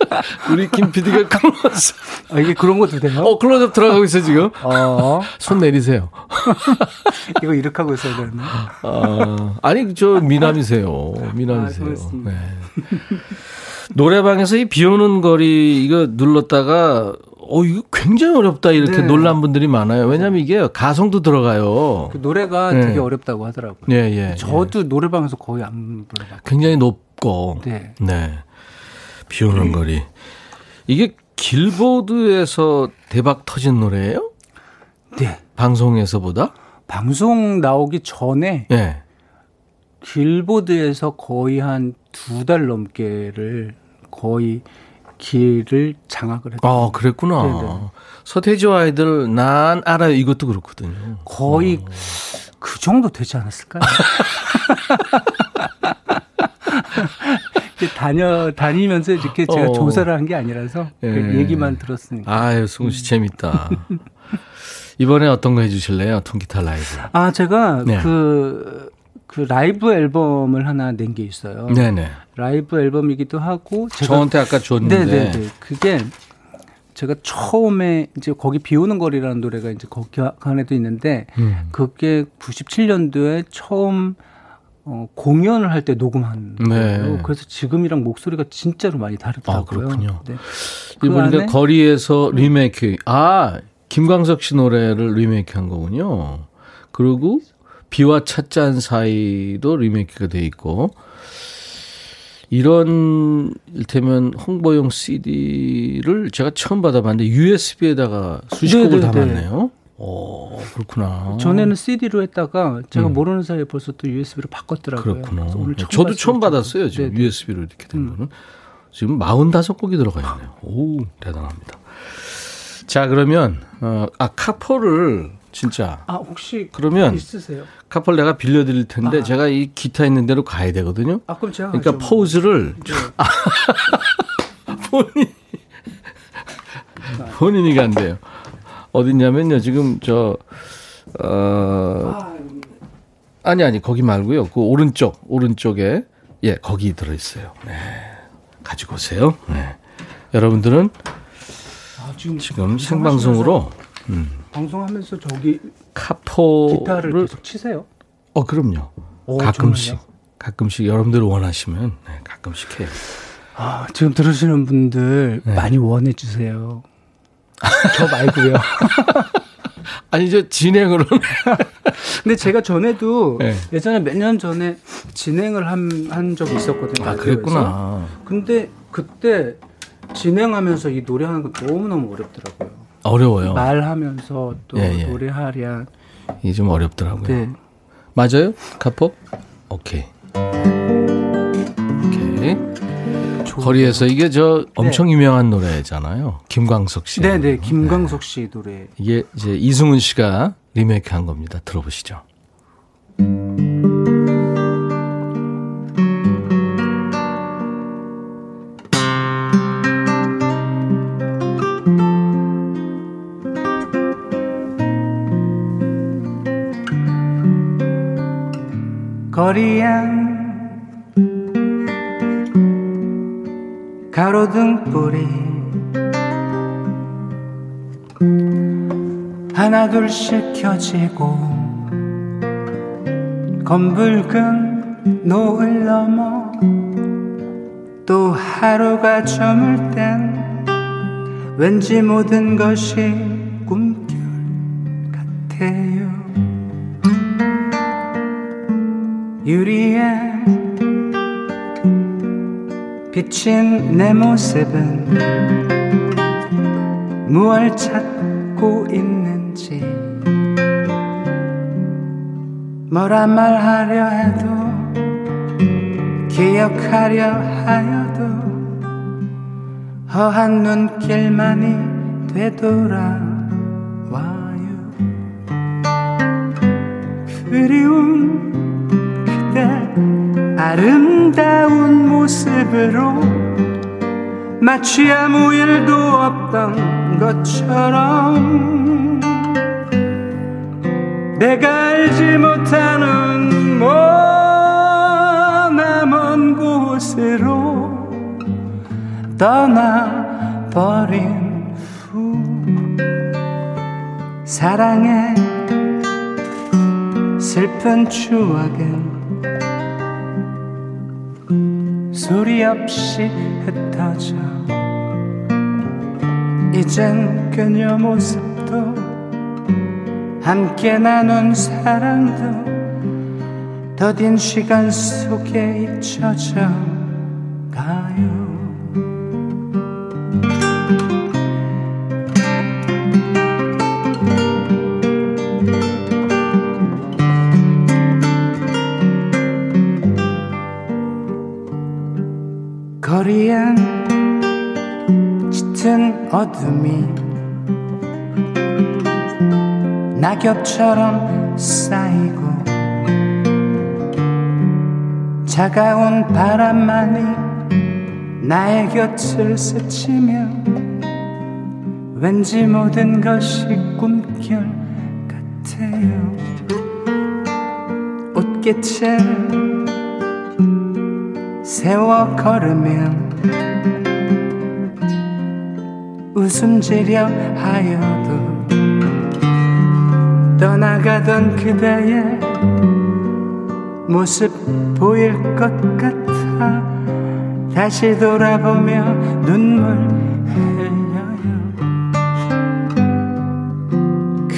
우리 김 PD가 클로즈업. 아, 이게 그런 것도 돼요? 어, 클로즈업 들어가고 있어, 지금. 어, 손 내리세요. 이거 이렇게 하고 있어야 되나? 어, 아니, 저 미남이세요. 아, 미남이세요. 고맙습니다. 네. 노래방에서 이 비 오는 거리 이거 눌렀다가 어, 이거 굉장히 어렵다 이렇게 네. 놀란 분들이 많아요. 왜냐면 이게 가성도 들어가요. 그 노래가 네. 되게 어렵다고 하더라고요. 예, 예. 예. 저도 노래방에서 거의 안 불러봤고. 굉장히 높고. 네. 네. 비 오는 거리. 이게 길보드에서 대박 터진 노래예요? 네. 방송에서보다? 방송 나오기 전에 예. 길보드에서 거의 한 두 달 넘게를 거의 길을 장악을 했어요. 아, 그랬구나. 네네. 서태지와 아이들 난 알아요. 이것도 그렇거든요. 거의 그 정도 되지 않았을까요? 다녀 다니면서 이렇게 제가 어. 조사를 한 게 아니라서 그 예. 얘기만 들었으니까. 아유, 승우 씨 재밌다. 이번에 어떤 거 해주실래요? 통기타 라이브. 아 제가 네. 그, 그 라이브 앨범을 하나 낸 게 있어요. 네네. 라이브 앨범이기도 하고 저한테 아까 줬는데. 네네네. 그게 제가 처음에 이제 거기 비 오는 거리라는 노래가 이제 거기 안에도 있는데 음. 그게 97년도에 처음 어, 공연을 할 때 녹음한 네. 거예요. 그래서 지금이랑 목소리가 진짜로 많이 다르더라고요. 아, 그렇군요. 네. 그 안에 거리에서 리메이크. 아, 김광석 씨 노래를 리메이크 한 거군요. 그리고 비와 찻잔 사이도 리메이크가 돼 있고. 이런 일테면 홍보용 CD를 제가 처음 받아봤는데 USB에다가 수십 곡을 네네네. 담았네요. 오, 그렇구나. 전에는 CD로 했다가 제가 음. 모르는 사이에 벌써 또 USB로 바꿨더라고요. 그렇구나. 오늘 네, 처음 저도 처음. 받았어요. 지금 네네. USB로 이렇게 된 음. 거는. 지금 45곡이 들어가 있네요. 오, 대단합니다. 자, 그러면, 어, 아, 카포를 진짜. 아 혹시 그러면 있으세요? 카포를 내가 빌려 드릴 텐데 아. 제가 이 기타 있는 대로 가야 되거든요. 아 그럼 제가 그러니까 좀- 포즈를 네. 본인, 본인이 간대요. 어딨냐면요. 지금 저, 어, 아, 아니, 아니, 거기 말고요. 그 오른쪽, 오른쪽에, 예, 거기 들어 있어요. 네. 가지고 오세요. 네. 여러분들은 아, 지금 지금 생방송으로 음, 방송하면서 저기 카포를, 기타를 계속 치세요? 어, 그럼요. 오, 가끔씩, 정말요? 가끔씩 여러분들 원하시면, 네, 가끔씩 해요. 아, 지금 들으시는 분들 네. 많이 원해 주세요. 저 말고요. 아니, 저 진행으로는. 근데 제가 전에도 네. 예전에 몇 년 전에 진행을 한, 한 적이 있었거든요. 아. 그랬구나. 근데 그때 진행하면서 이 노래하는 거 너무 너무 어렵더라고요. 어려워요. 말하면서 또 예, 예. 노래하랴. 이게 좀 어렵더라고요. 네. 맞아요? 카포? 오케이. 오케이. 거리에서 이게 저 엄청 유명한 노래잖아요. 김광석 씨. 네, 네. 김광석 씨 노래. 이게 이제 이승훈 씨가 리메이크 한 겁니다. 들어보시죠. 거리엔 가로등불이 하나 둘씩 켜지고 검붉은 노을 넘어 또 하루가 저물 땐 왠지 모든 것이 꿈결 같아요. 유리 비친 내 모습은 무얼 찾고 있는지 뭐라 말하려 해도 기억하려 하여도 허한 눈길만이 되돌아와요. 그리운 그대 아름 모습으로 마치 아무 일도 없던 것처럼 내가 알지 못하는 머나먼 곳으로 떠나버린 후 사랑의 슬픈 추억은 소리 없이 흩어져. 이젠 그녀 모습도 함께 나눈 사랑도 더딘 시간 속에 잊혀져 어둠이 낙엽처럼 쌓이고 차가운 바람만이 나의 곁을 스치며 왠지 모든 것이 꿈결 같아요. 옷깃을 세워 걸으면 웃음지려 하여도 떠나가던 그대의 모습 보일 것 같아. 다시 돌아보며 눈물 흘려요.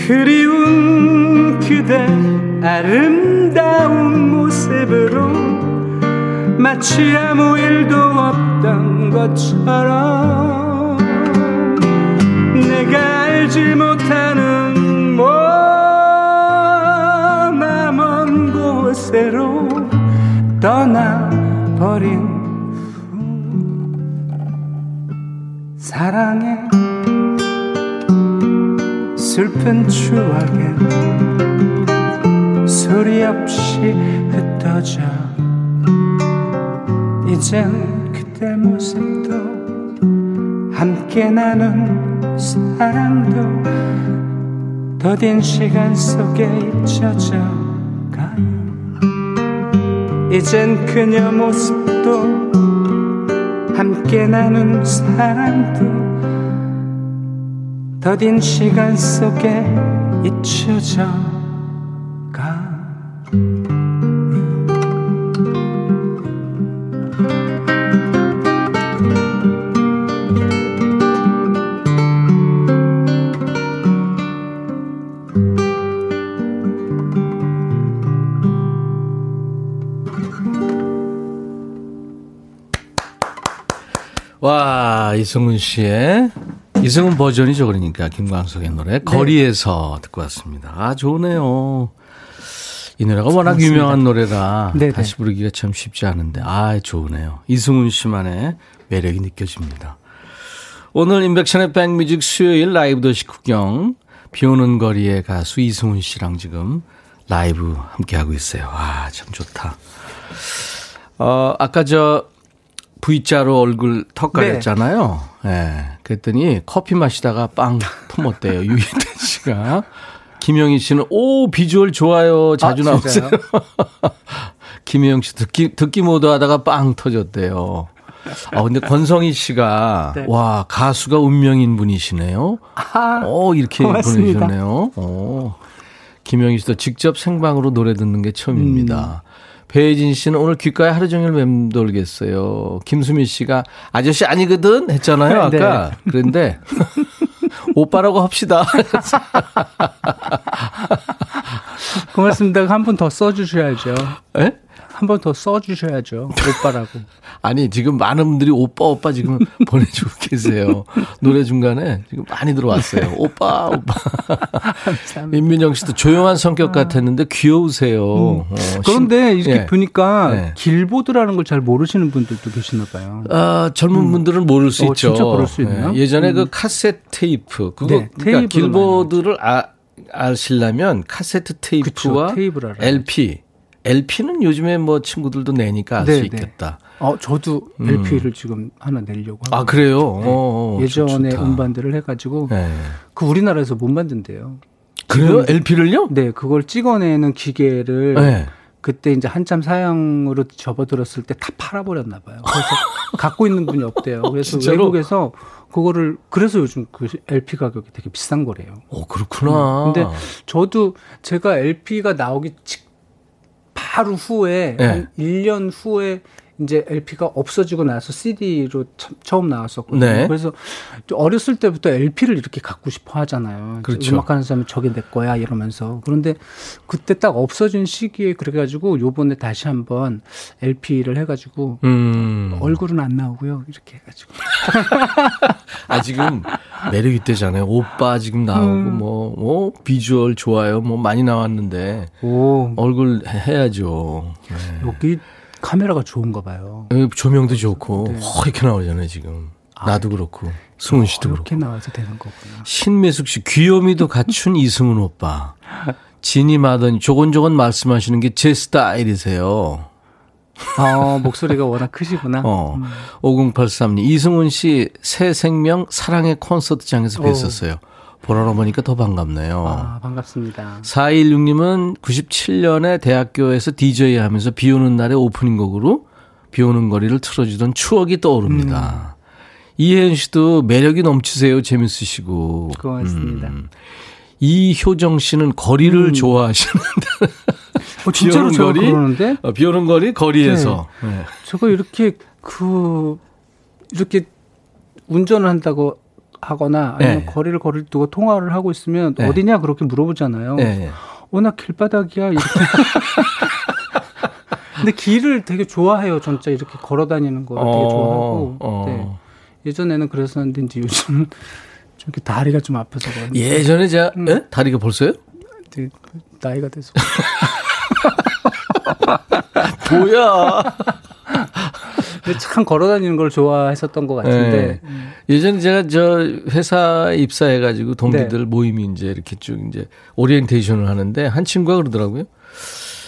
그리운 그대 아름다운 모습으로 마치 아무 일도 없던 것처럼 알지 못하는 머나먼 곳으로 떠나버린 후. 사랑의 슬픈 추억에 소리 없이 흩어져. 이젠 그때 모습도 함께 나눈 사랑도 더딘 시간 속에 잊혀져 가요. 이젠 그녀 모습도 함께 나눈 사랑도 더딘 시간 속에 잊혀져 이승훈 씨의 이승훈 버전이죠. 그러니까 김광석의 노래 거리에서 듣고 왔습니다. 아, 좋네요. 이 노래가 워낙 고맙습니다. 유명한 노래라 네네. 다시 부르기가 참 쉽지 않은데 아, 좋으네요. 이승훈 씨만의 매력이 느껴집니다. 오늘 인백션의 백뮤직 수요일 라이브 도시 구경 비 오는 거리의 가수 이승훈 씨랑 지금 라이브 함께 하고 있어요. 아, 참 좋다. 어, 아까 저 V자로 얼굴 턱 네. 가렸잖아요. 예. 그랬더니 커피 마시다가 빵 품었대요. 유희태 씨가. 김영희 씨는 오 비주얼 좋아요. 자주 아, 나오세요. 김혜영 씨 듣기 듣기 모드 하다가 빵 터졌대요. 아 근데 권성희 씨가 네. 와 가수가 운명인 분이시네요. 아, 오 이렇게 고맙습니다. 보내주셨네요. 오. 김영희 씨도 직접 생방으로 노래 듣는 게 처음입니다. 음. 배혜진 씨는 오늘 귓가에 하루 종일 맴돌겠어요. 김수미 씨가 아저씨 아니거든 했잖아요 아까. 네. 그런데 오빠라고 합시다. 고맙습니다. 한 분 더 써주셔야죠. 에? 한 번 더 써주셔야죠. 오빠라고. 아니 지금 많은 분들이 오빠 오빠 지금 보내주고 계세요. 노래 중간에 지금 많이 들어왔어요. 오빠 오빠. 민민정 씨도 조용한 성격 같았는데 귀여우세요. 어, 그런데 신- 이렇게 예. 보니까 네. 길보드라는 걸 잘 모르시는 분들도 계시나 봐요. 아, 젊은 분들은 모를 수 어, 있죠. 진짜 그럴 수 있나요? 예, 예전에 음. 그 카세트 테이프 그거 네, 그러니까 길보드를 아, 아시려면 카세트 테이프와 그쵸. LP LP는 요즘에 뭐 친구들도 내니까 알수 네, 네. 있겠다. 어, 저도 음. LP를 지금 하나 내려고 하고 아 그래요? 어, 어, 네. 예전에 좋다. 음반들을 해가지고 네. 그 우리나라에서 못 만든대요. 그래요? LP를요? 네, 그걸 찍어내는 기계를 네. 그때 이제 한참 사양으로 접어들었을 때 다 팔아버렸나 봐요. 그래서 갖고 있는 분이 없대요. 그래서 진짜로? 외국에서 그거를 그래서 요즘 그 LP 가격이 되게 비싼 거래요. 어 그렇구나. 음, 근데 저도 제가 LP가 나오기 직 바로 후에 네. 한 1년 후에 이제 LP가 없어지고 나서 CD로 처음 나왔었거든요. 네. 그래서 또 어렸을 때부터 LP를 이렇게 갖고 싶어 하잖아요. 그렇죠. 음악하는 사람은 저게 내 거야 이러면서. 그런데 그때 딱 없어진 시기에 그래가지고 요번에 다시 한번 LP를 해가지고 음. 얼굴은 안 나오고요. 이렇게 해가지고. 아 지금 매력 있대잖아요. 오빠 지금 나오고 음. 뭐, 뭐 비주얼 좋아요. 뭐 많이 나왔는데 오, 얼굴 해- 해야죠. 네. 여기 카메라가 좋은가 봐요. 여기 조명도 좋고 네. 허옇게 나오잖아요 지금. 나도 그렇고 승훈 씨도 그렇고. 이렇게 나와서 되는 거구나. 신매숙 씨 귀요미도 갖춘 이승훈 오빠. 진임하더니 조곤조곤 말씀하시는 게 제 스타일이세요. 아, 목소리가 워낙 크시구나. 어. 음. 5083님, 이승훈 씨 새 생명 사랑의 콘서트장에서 뵀었어요. 보러 보니까 더 반갑네요. 아, 반갑습니다. 416님은 97년에 대학교에서 DJ 하면서 비 오는 날에 오프닝 곡으로 비 오는 거리를 틀어주던 추억이 떠오릅니다. 음. 이혜연 씨도 매력이 넘치세요. 재밌으시고. 고맙습니다. 음. 이효정 씨는 거리를 좋아하시는데. 어, 진짜로 비 오는 제가 거리? 그러는데 어, 비 오는 거리 거리에서. 네. 제가 이렇게 그 이렇게 운전을 한다고 하거나 아니면 네. 거리를 거리를 두고 통화를 하고 있으면 네. 어디냐 그렇게 물어보잖아요. 네. 어, 나 길바닥이야. 이렇게. 근데 길을 되게 좋아해요. 진짜 이렇게 걸어 다니는 거 되게 어, 좋아하고. 어. 네. 예전에는 그랬었는데 이제 요즘 좀 이렇게 다리가 좀 아파서 그런지 예전에 제가 음. 에? 다리가 벌써요? 나이가 돼서 뭐야? 참 걸어 다니는 걸 좋아했었던 것 같은데 네. 예전에 제가 저 회사 입사해가지고 동기들 네. 모임이 이제 이렇게 쭉 이제 오리엔테이션을 하는데 한 친구가 그러더라고요.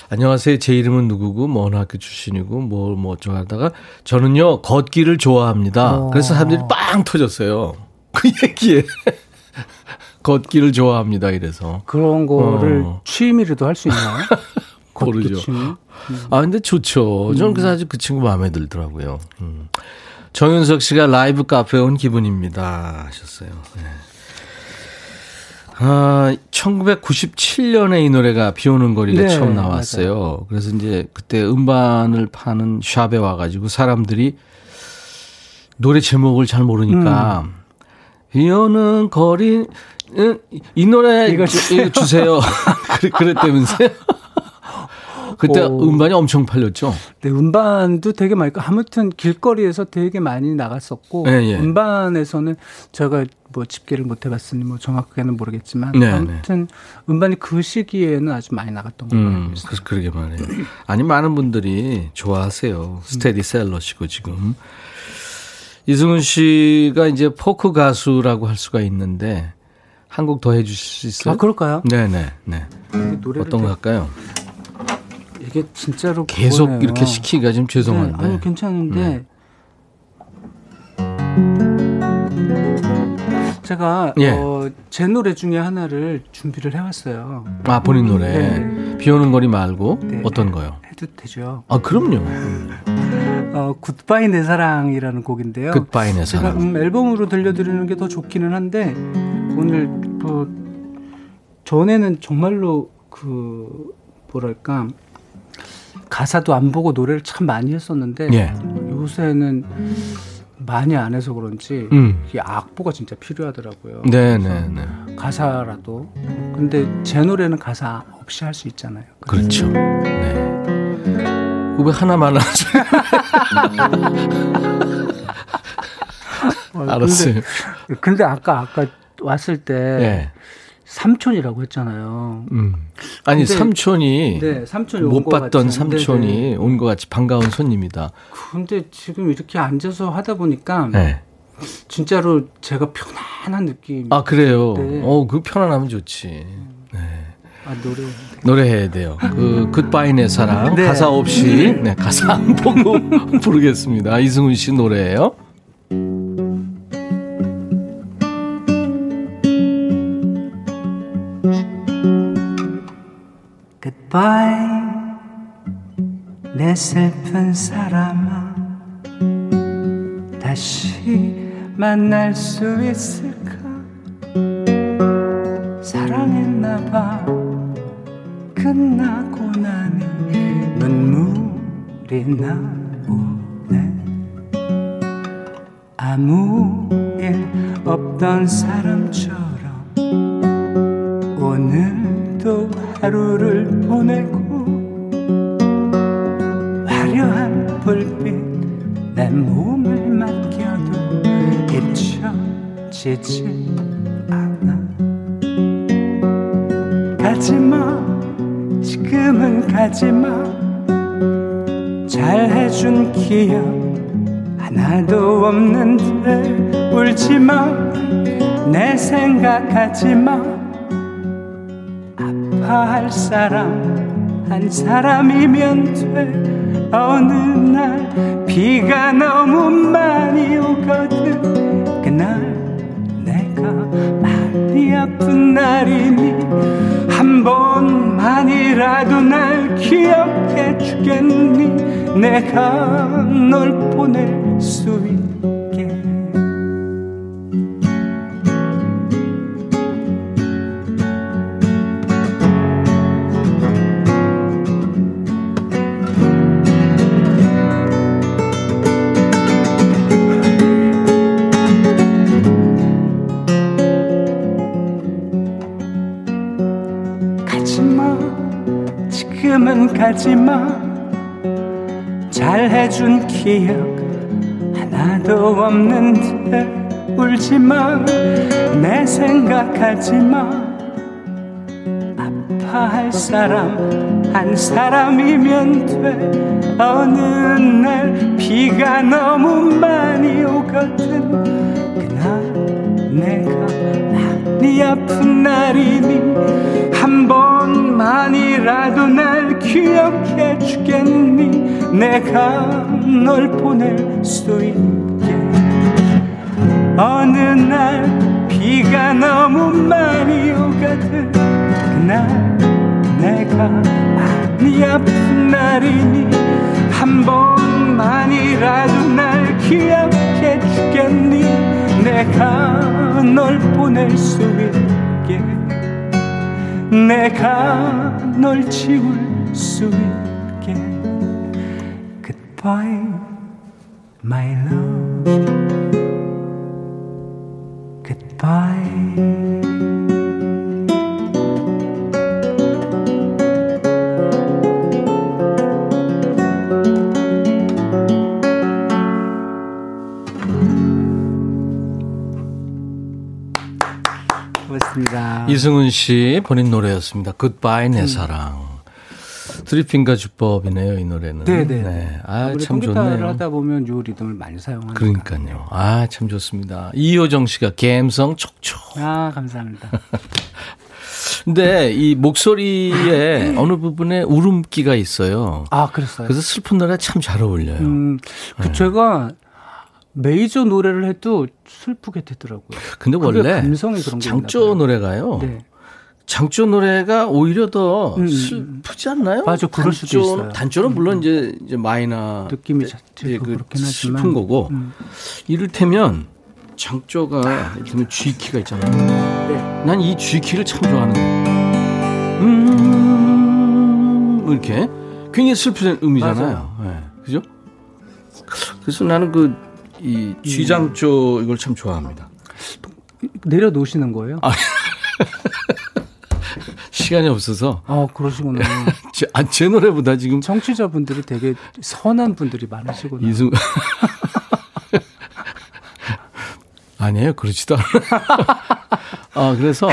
안녕하세요. 제 이름은 누구고 뭐 어느 학교 출신이고 뭐 뭐 어쩌고 하다가 저는요 걷기를 좋아합니다. 어. 그래서 사람들이 빵 터졌어요. 그 얘기에 걷기를 좋아합니다. 이래서 그런 거를 어. 취미로도 할 수 있나요? 모르죠. 취미? 아, 근데 좋죠. 저는 그래서 아주 그 친구 마음에 들더라고요. 음. 정윤석 씨가 라이브 카페 온 기분입니다. 하셨어요. 네. 아, 1997년에 이 노래가 비 오는 거리가 네, 처음 나왔어요. 그래서 이제 그때 음반을 파는 샵에 와가지고 사람들이 노래 제목을 잘 모르니까 음. 비 오는 거리, 음, 이 노래 이거 주, 주세요. 그랬- 그랬다면서요? 그때 오. 음반이 엄청 팔렸죠. 네, 음반도 되게 많이, 아무튼 길거리에서 되게 많이 나갔었고, 예, 예. 음반에서는 제가 뭐 집계를 못 해봤으니 뭐 정확하게는 모르겠지만, 네, 아무튼 음반이 그 시기에는 아주 많이 나갔던 걸로 알고 음, 있어요. 그래서 그러게 말이에요. 아니 많은 분들이 좋아하세요. 스테디셀러시고 지금 이승훈 씨가 이제 포크 가수라고 할 수가 있는데 한곡더 해주실 수 있어요? 아, 그럴까요? 네네 네. 이게 노래를 어떤 거 할까요? 이게 진짜로 계속 그거네요. 이렇게 시키기가 좀 죄송한데. 네, 아니 괜찮은데 네. 제가 예. 어, 제 노래 중에 하나를 준비를 해왔어요. 아 본인 노래 네. 비 오는 거리 말고 네. 어떤 거요? 해도 되죠. 아 그럼요. 어, 굿바이 내 사랑이라는 곡인데요. 끝바이 내 제가 사랑. 음, 앨범으로 들려드리는 게 더 좋기는 한데 오늘 뭐 전에는 정말로 그 뭐랄까 가사도 안 보고 노래를 참 많이 했었는데 예. 요새는 많이 안 해서 그런지 음. 이게 악보가 진짜 필요하더라고요. 네네네. 가사라도 근데 제 노래는 가사 없이 할 수 있잖아요. 그렇죠. 네. 그왜 하나만 하죠? 어, 알았어요. 근데, 근데 아까 아까 왔을 때 네. 삼촌이라고 했잖아요. 음. 아니 근데- 삼촌이 네, 삼촌이 못 온것 봤던 같이. 삼촌이 네네. 온것 같이 반가운 손님이다. 근데 지금 이렇게 앉아서 하다 보니까 네. 진짜로 제가 편안한 느낌. 아 그래요. 네. 어, 그 편안하면 좋지. 네. 아 노래 노래해야 돼요. 그 굿바이 내 사랑 네. 가사 없이 네, 가사 안 보고 부르겠습니다. 이승훈 씨 노래예요. Goodbye. 내 슬픈 사람아 다시 만날 수 있을까? 사랑했나봐. 끝나고 나니 눈물이 나오네. 아무 일 없던 사람 생각하지 마 아파할 사람 한 사람이면 돼. 어느 날 비가 너무 많이 오거든 그날 내가 많이 아픈 날이니 한 번만이라도 날 기억해 주겠니? 내가 널 가지마 잘해준 기억 하나도 없는데 울지마 내 생각하지마 아파할 사람 한 사람이면 돼. 어느 날 비가 너무 많이 오거든 그날 내가 많이 아픈 날이니 한 번만이라도 날 주겠니 내가 널 보낼 수 있게. 어느 날 비가 너무 많이 오거든 그날 내가 많이 아픈 날이니 한 번만이라도 날 기억해 주겠니? 내가 널 보낼 수 있게. 내가 널 지울 수 있게 Goodbye my love Goodbye 고맙습니다. 이승훈 씨 본인 노래였습니다. 음. 내 사랑. 드리핑과 주법이네요, 이 노래는. 네네. 아, 아무래도 참 통기타를 좋네요. 하다 보면 요 리듬을 많이 사용하니까. 그러니까요. 아, 참 좋습니다. 이효정 씨가 감성 촉촉. 아 감사합니다. 근데 이 목소리에 어느 부분에 울음기가 있어요. 아 그랬어요. 그래서 슬픈 노래 참 잘 어울려요. 음, 그 네. 제가 메이저 노래를 해도 슬프게 되더라고요. 근데 원래 감성이 그런 게 장조. 노래가요. 네. 장조 노래가 오히려 더 음, 슬프지 않나요? 맞아, 그럴 수도 단조- 있어요. 음, 단조는 물론 이제 이제 마이너 느낌이 이제 들고 그 그렇긴 하지만. 슬픈 거고 음. 이를테면 장조가 이를테면 G 키가 있잖아요. 네. 난이 G 키를 참 좋아하는. 음 이렇게 굉장히 슬픈 음이잖아요. 네. 그죠? 그래서 나는 그 이 G 장조 이걸 참 좋아합니다. 내려놓으시는 거예요? 아, 시간이 없어서 그러시구나. 제, 아, 제 노래보다 지금 청취자분들이 되게 선한 분들이 많으시구나. 이승 아니에요 그렇지도 않아요. 아 그래서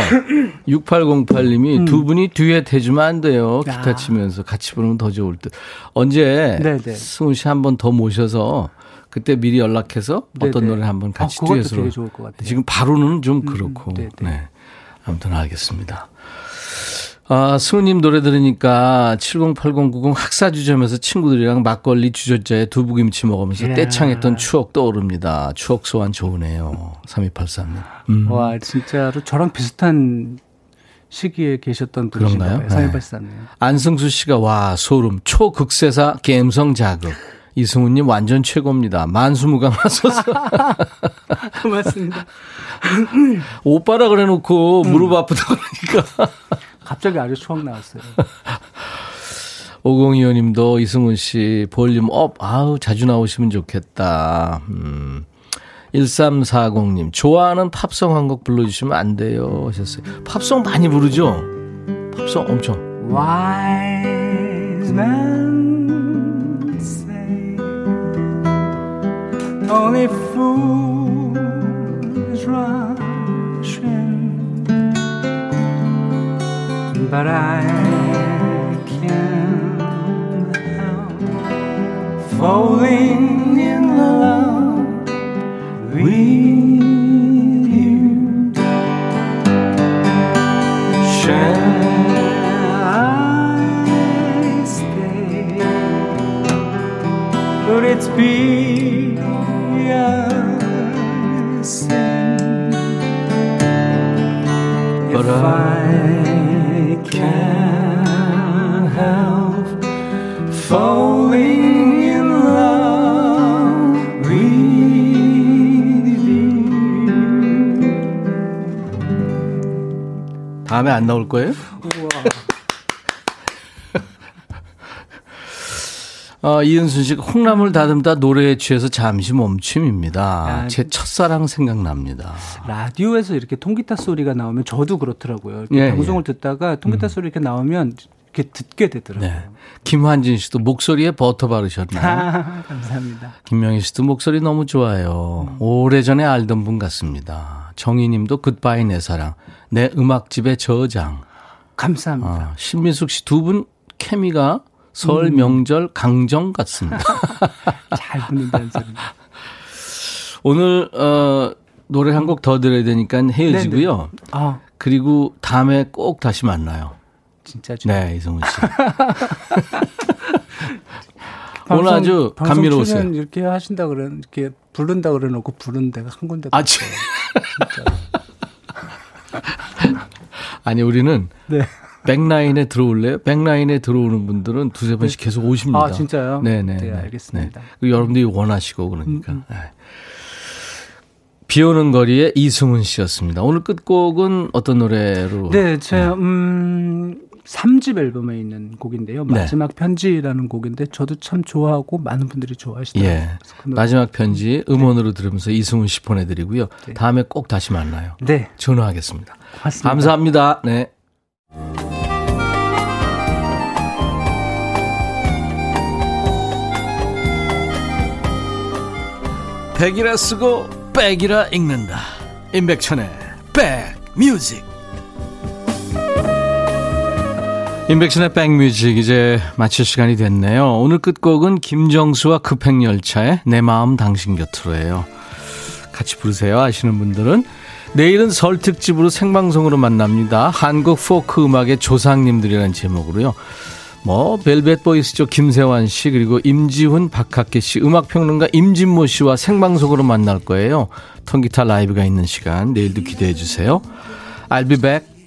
6808님이 두 분이 듀엣 해주면 안 돼요 기타 음. 아. 치면서 같이 부르면 더 좋을 듯 언제 네네. 승훈 씨 한 번 더 모셔서 그때 미리 연락해서 어떤 네네. 노래 한번 같이 아, 듀엣으로 되게 좋을 것 같아요. 지금 바로는 좀 그렇고 네네. 네 아무튼 알겠습니다. 아, 승우님 노래 들으니까 708090 학사주점에서 친구들이랑 막걸리 주저자에 두부김치 먹으면서 예. 떼창했던 추억 떠오릅니다. 추억 소환 좋으네요. 3283님. 음. 와 진짜로 저랑 비슷한 시기에 계셨던 분이신가요? 그런가요? 사회발사님. 안승수 씨가 와 소름 초극세사 갬성 자극. 이승훈님 완전 최고입니다. 만수무강하소서. 고맙습니다. 오빠라 그래놓고 무릎 아프다 그러니까. 갑자기 아주 추억 나왔어요. 5025님도 이승훈 씨 volume up. 아우 자주 나오시면 좋겠다. 음. 1340님 좋아하는 팝송 한 곡 불러주시면 안 돼요 하셨어요. 팝송 많이 부르죠? 팝송 엄청. Wise men say only fools rush but I can't help falling in love with you. Shall I stay? Would it be a sin But if I can't help falling in love with you? 다음에 안 나올 거예요? 어, 이은순 씨가 콩나물 다듬다 노래에 취해서 잠시 멈춤입니다. 아, 제 첫사랑 생각납니다. 라디오에서 이렇게 통기타 소리가 나오면 저도 그렇더라고요. 이렇게 예, 방송을 듣다가 통기타 소리 이렇게 나오면 이렇게 듣게 되더라고요. 네. 김환진 씨도 목소리에 버터 바르셨나요? 아, 감사합니다. 김명희 씨도 목소리 너무 좋아요. 오래전에 알던 분 같습니다. 정희 님도 굿바이 내 사랑. 내 음악집의 저장. 감사합니다. 아, 신민숙 씨 두 분 케미가 설 명절 강정 같습니다. 잘 부른다는 소리. 오늘 어 노래 한 곡 더 들어야 되니까 헤어지고요. 아, 그리고 다음에 꼭 다시 만나요. 진짜 좋 네, 이성훈 씨. 오늘 아주 방송. 출연 이렇게 하신다 그래 이렇게 부른다 그래 놓고 부른 데가 한 군데도 아, 없어요. 아니 우리는 네. 백라인에 들어올래요? 백라인에 들어오는 분들은 두세 번씩 계속 오십니다. 아, 진짜요? 네네. 네, 알겠습니다. 음, 그리고 여러분들이 원하시고 그러니까. 네. 비 오는 거리에 이승훈 씨였습니다. 오늘 끝곡은 어떤 노래로? 네, 제 음. 3집 앨범에 있는 곡인데요. 네. 마지막 편지라는 곡인데 저도 참 좋아하고 많은 분들이 좋아하시더라고요. 예. 그 마지막 편지 음원으로 들으면서 이승훈 씨 보내드리고요. 네. 다음에 꼭 다시 만나요. 네, 전화하겠습니다. 고맙습니다. 감사합니다. 네. 백이라 쓰고 백이라 읽는다. 임백천의 백뮤직. 임백천의 백뮤직 이제 마칠 시간이 됐네요. 오늘 끝곡은 김정수와 급행열차의 내 마음 당신 곁으로예요. 같이 부르세요 하시는 분들은 내일은 설 특집으로 생방송으로 만납니다. 한국 포크 음악의 조상님들이라는 제목으로요. 뭐 벨벳 보이스죠 김세환 씨 그리고 임지훈 박학계 씨 음악 평론가 임진모 씨와 생방송으로 만날 거예요. 통기타 라이브가 있는 시간 내일도 기대해 주세요. I'll be back.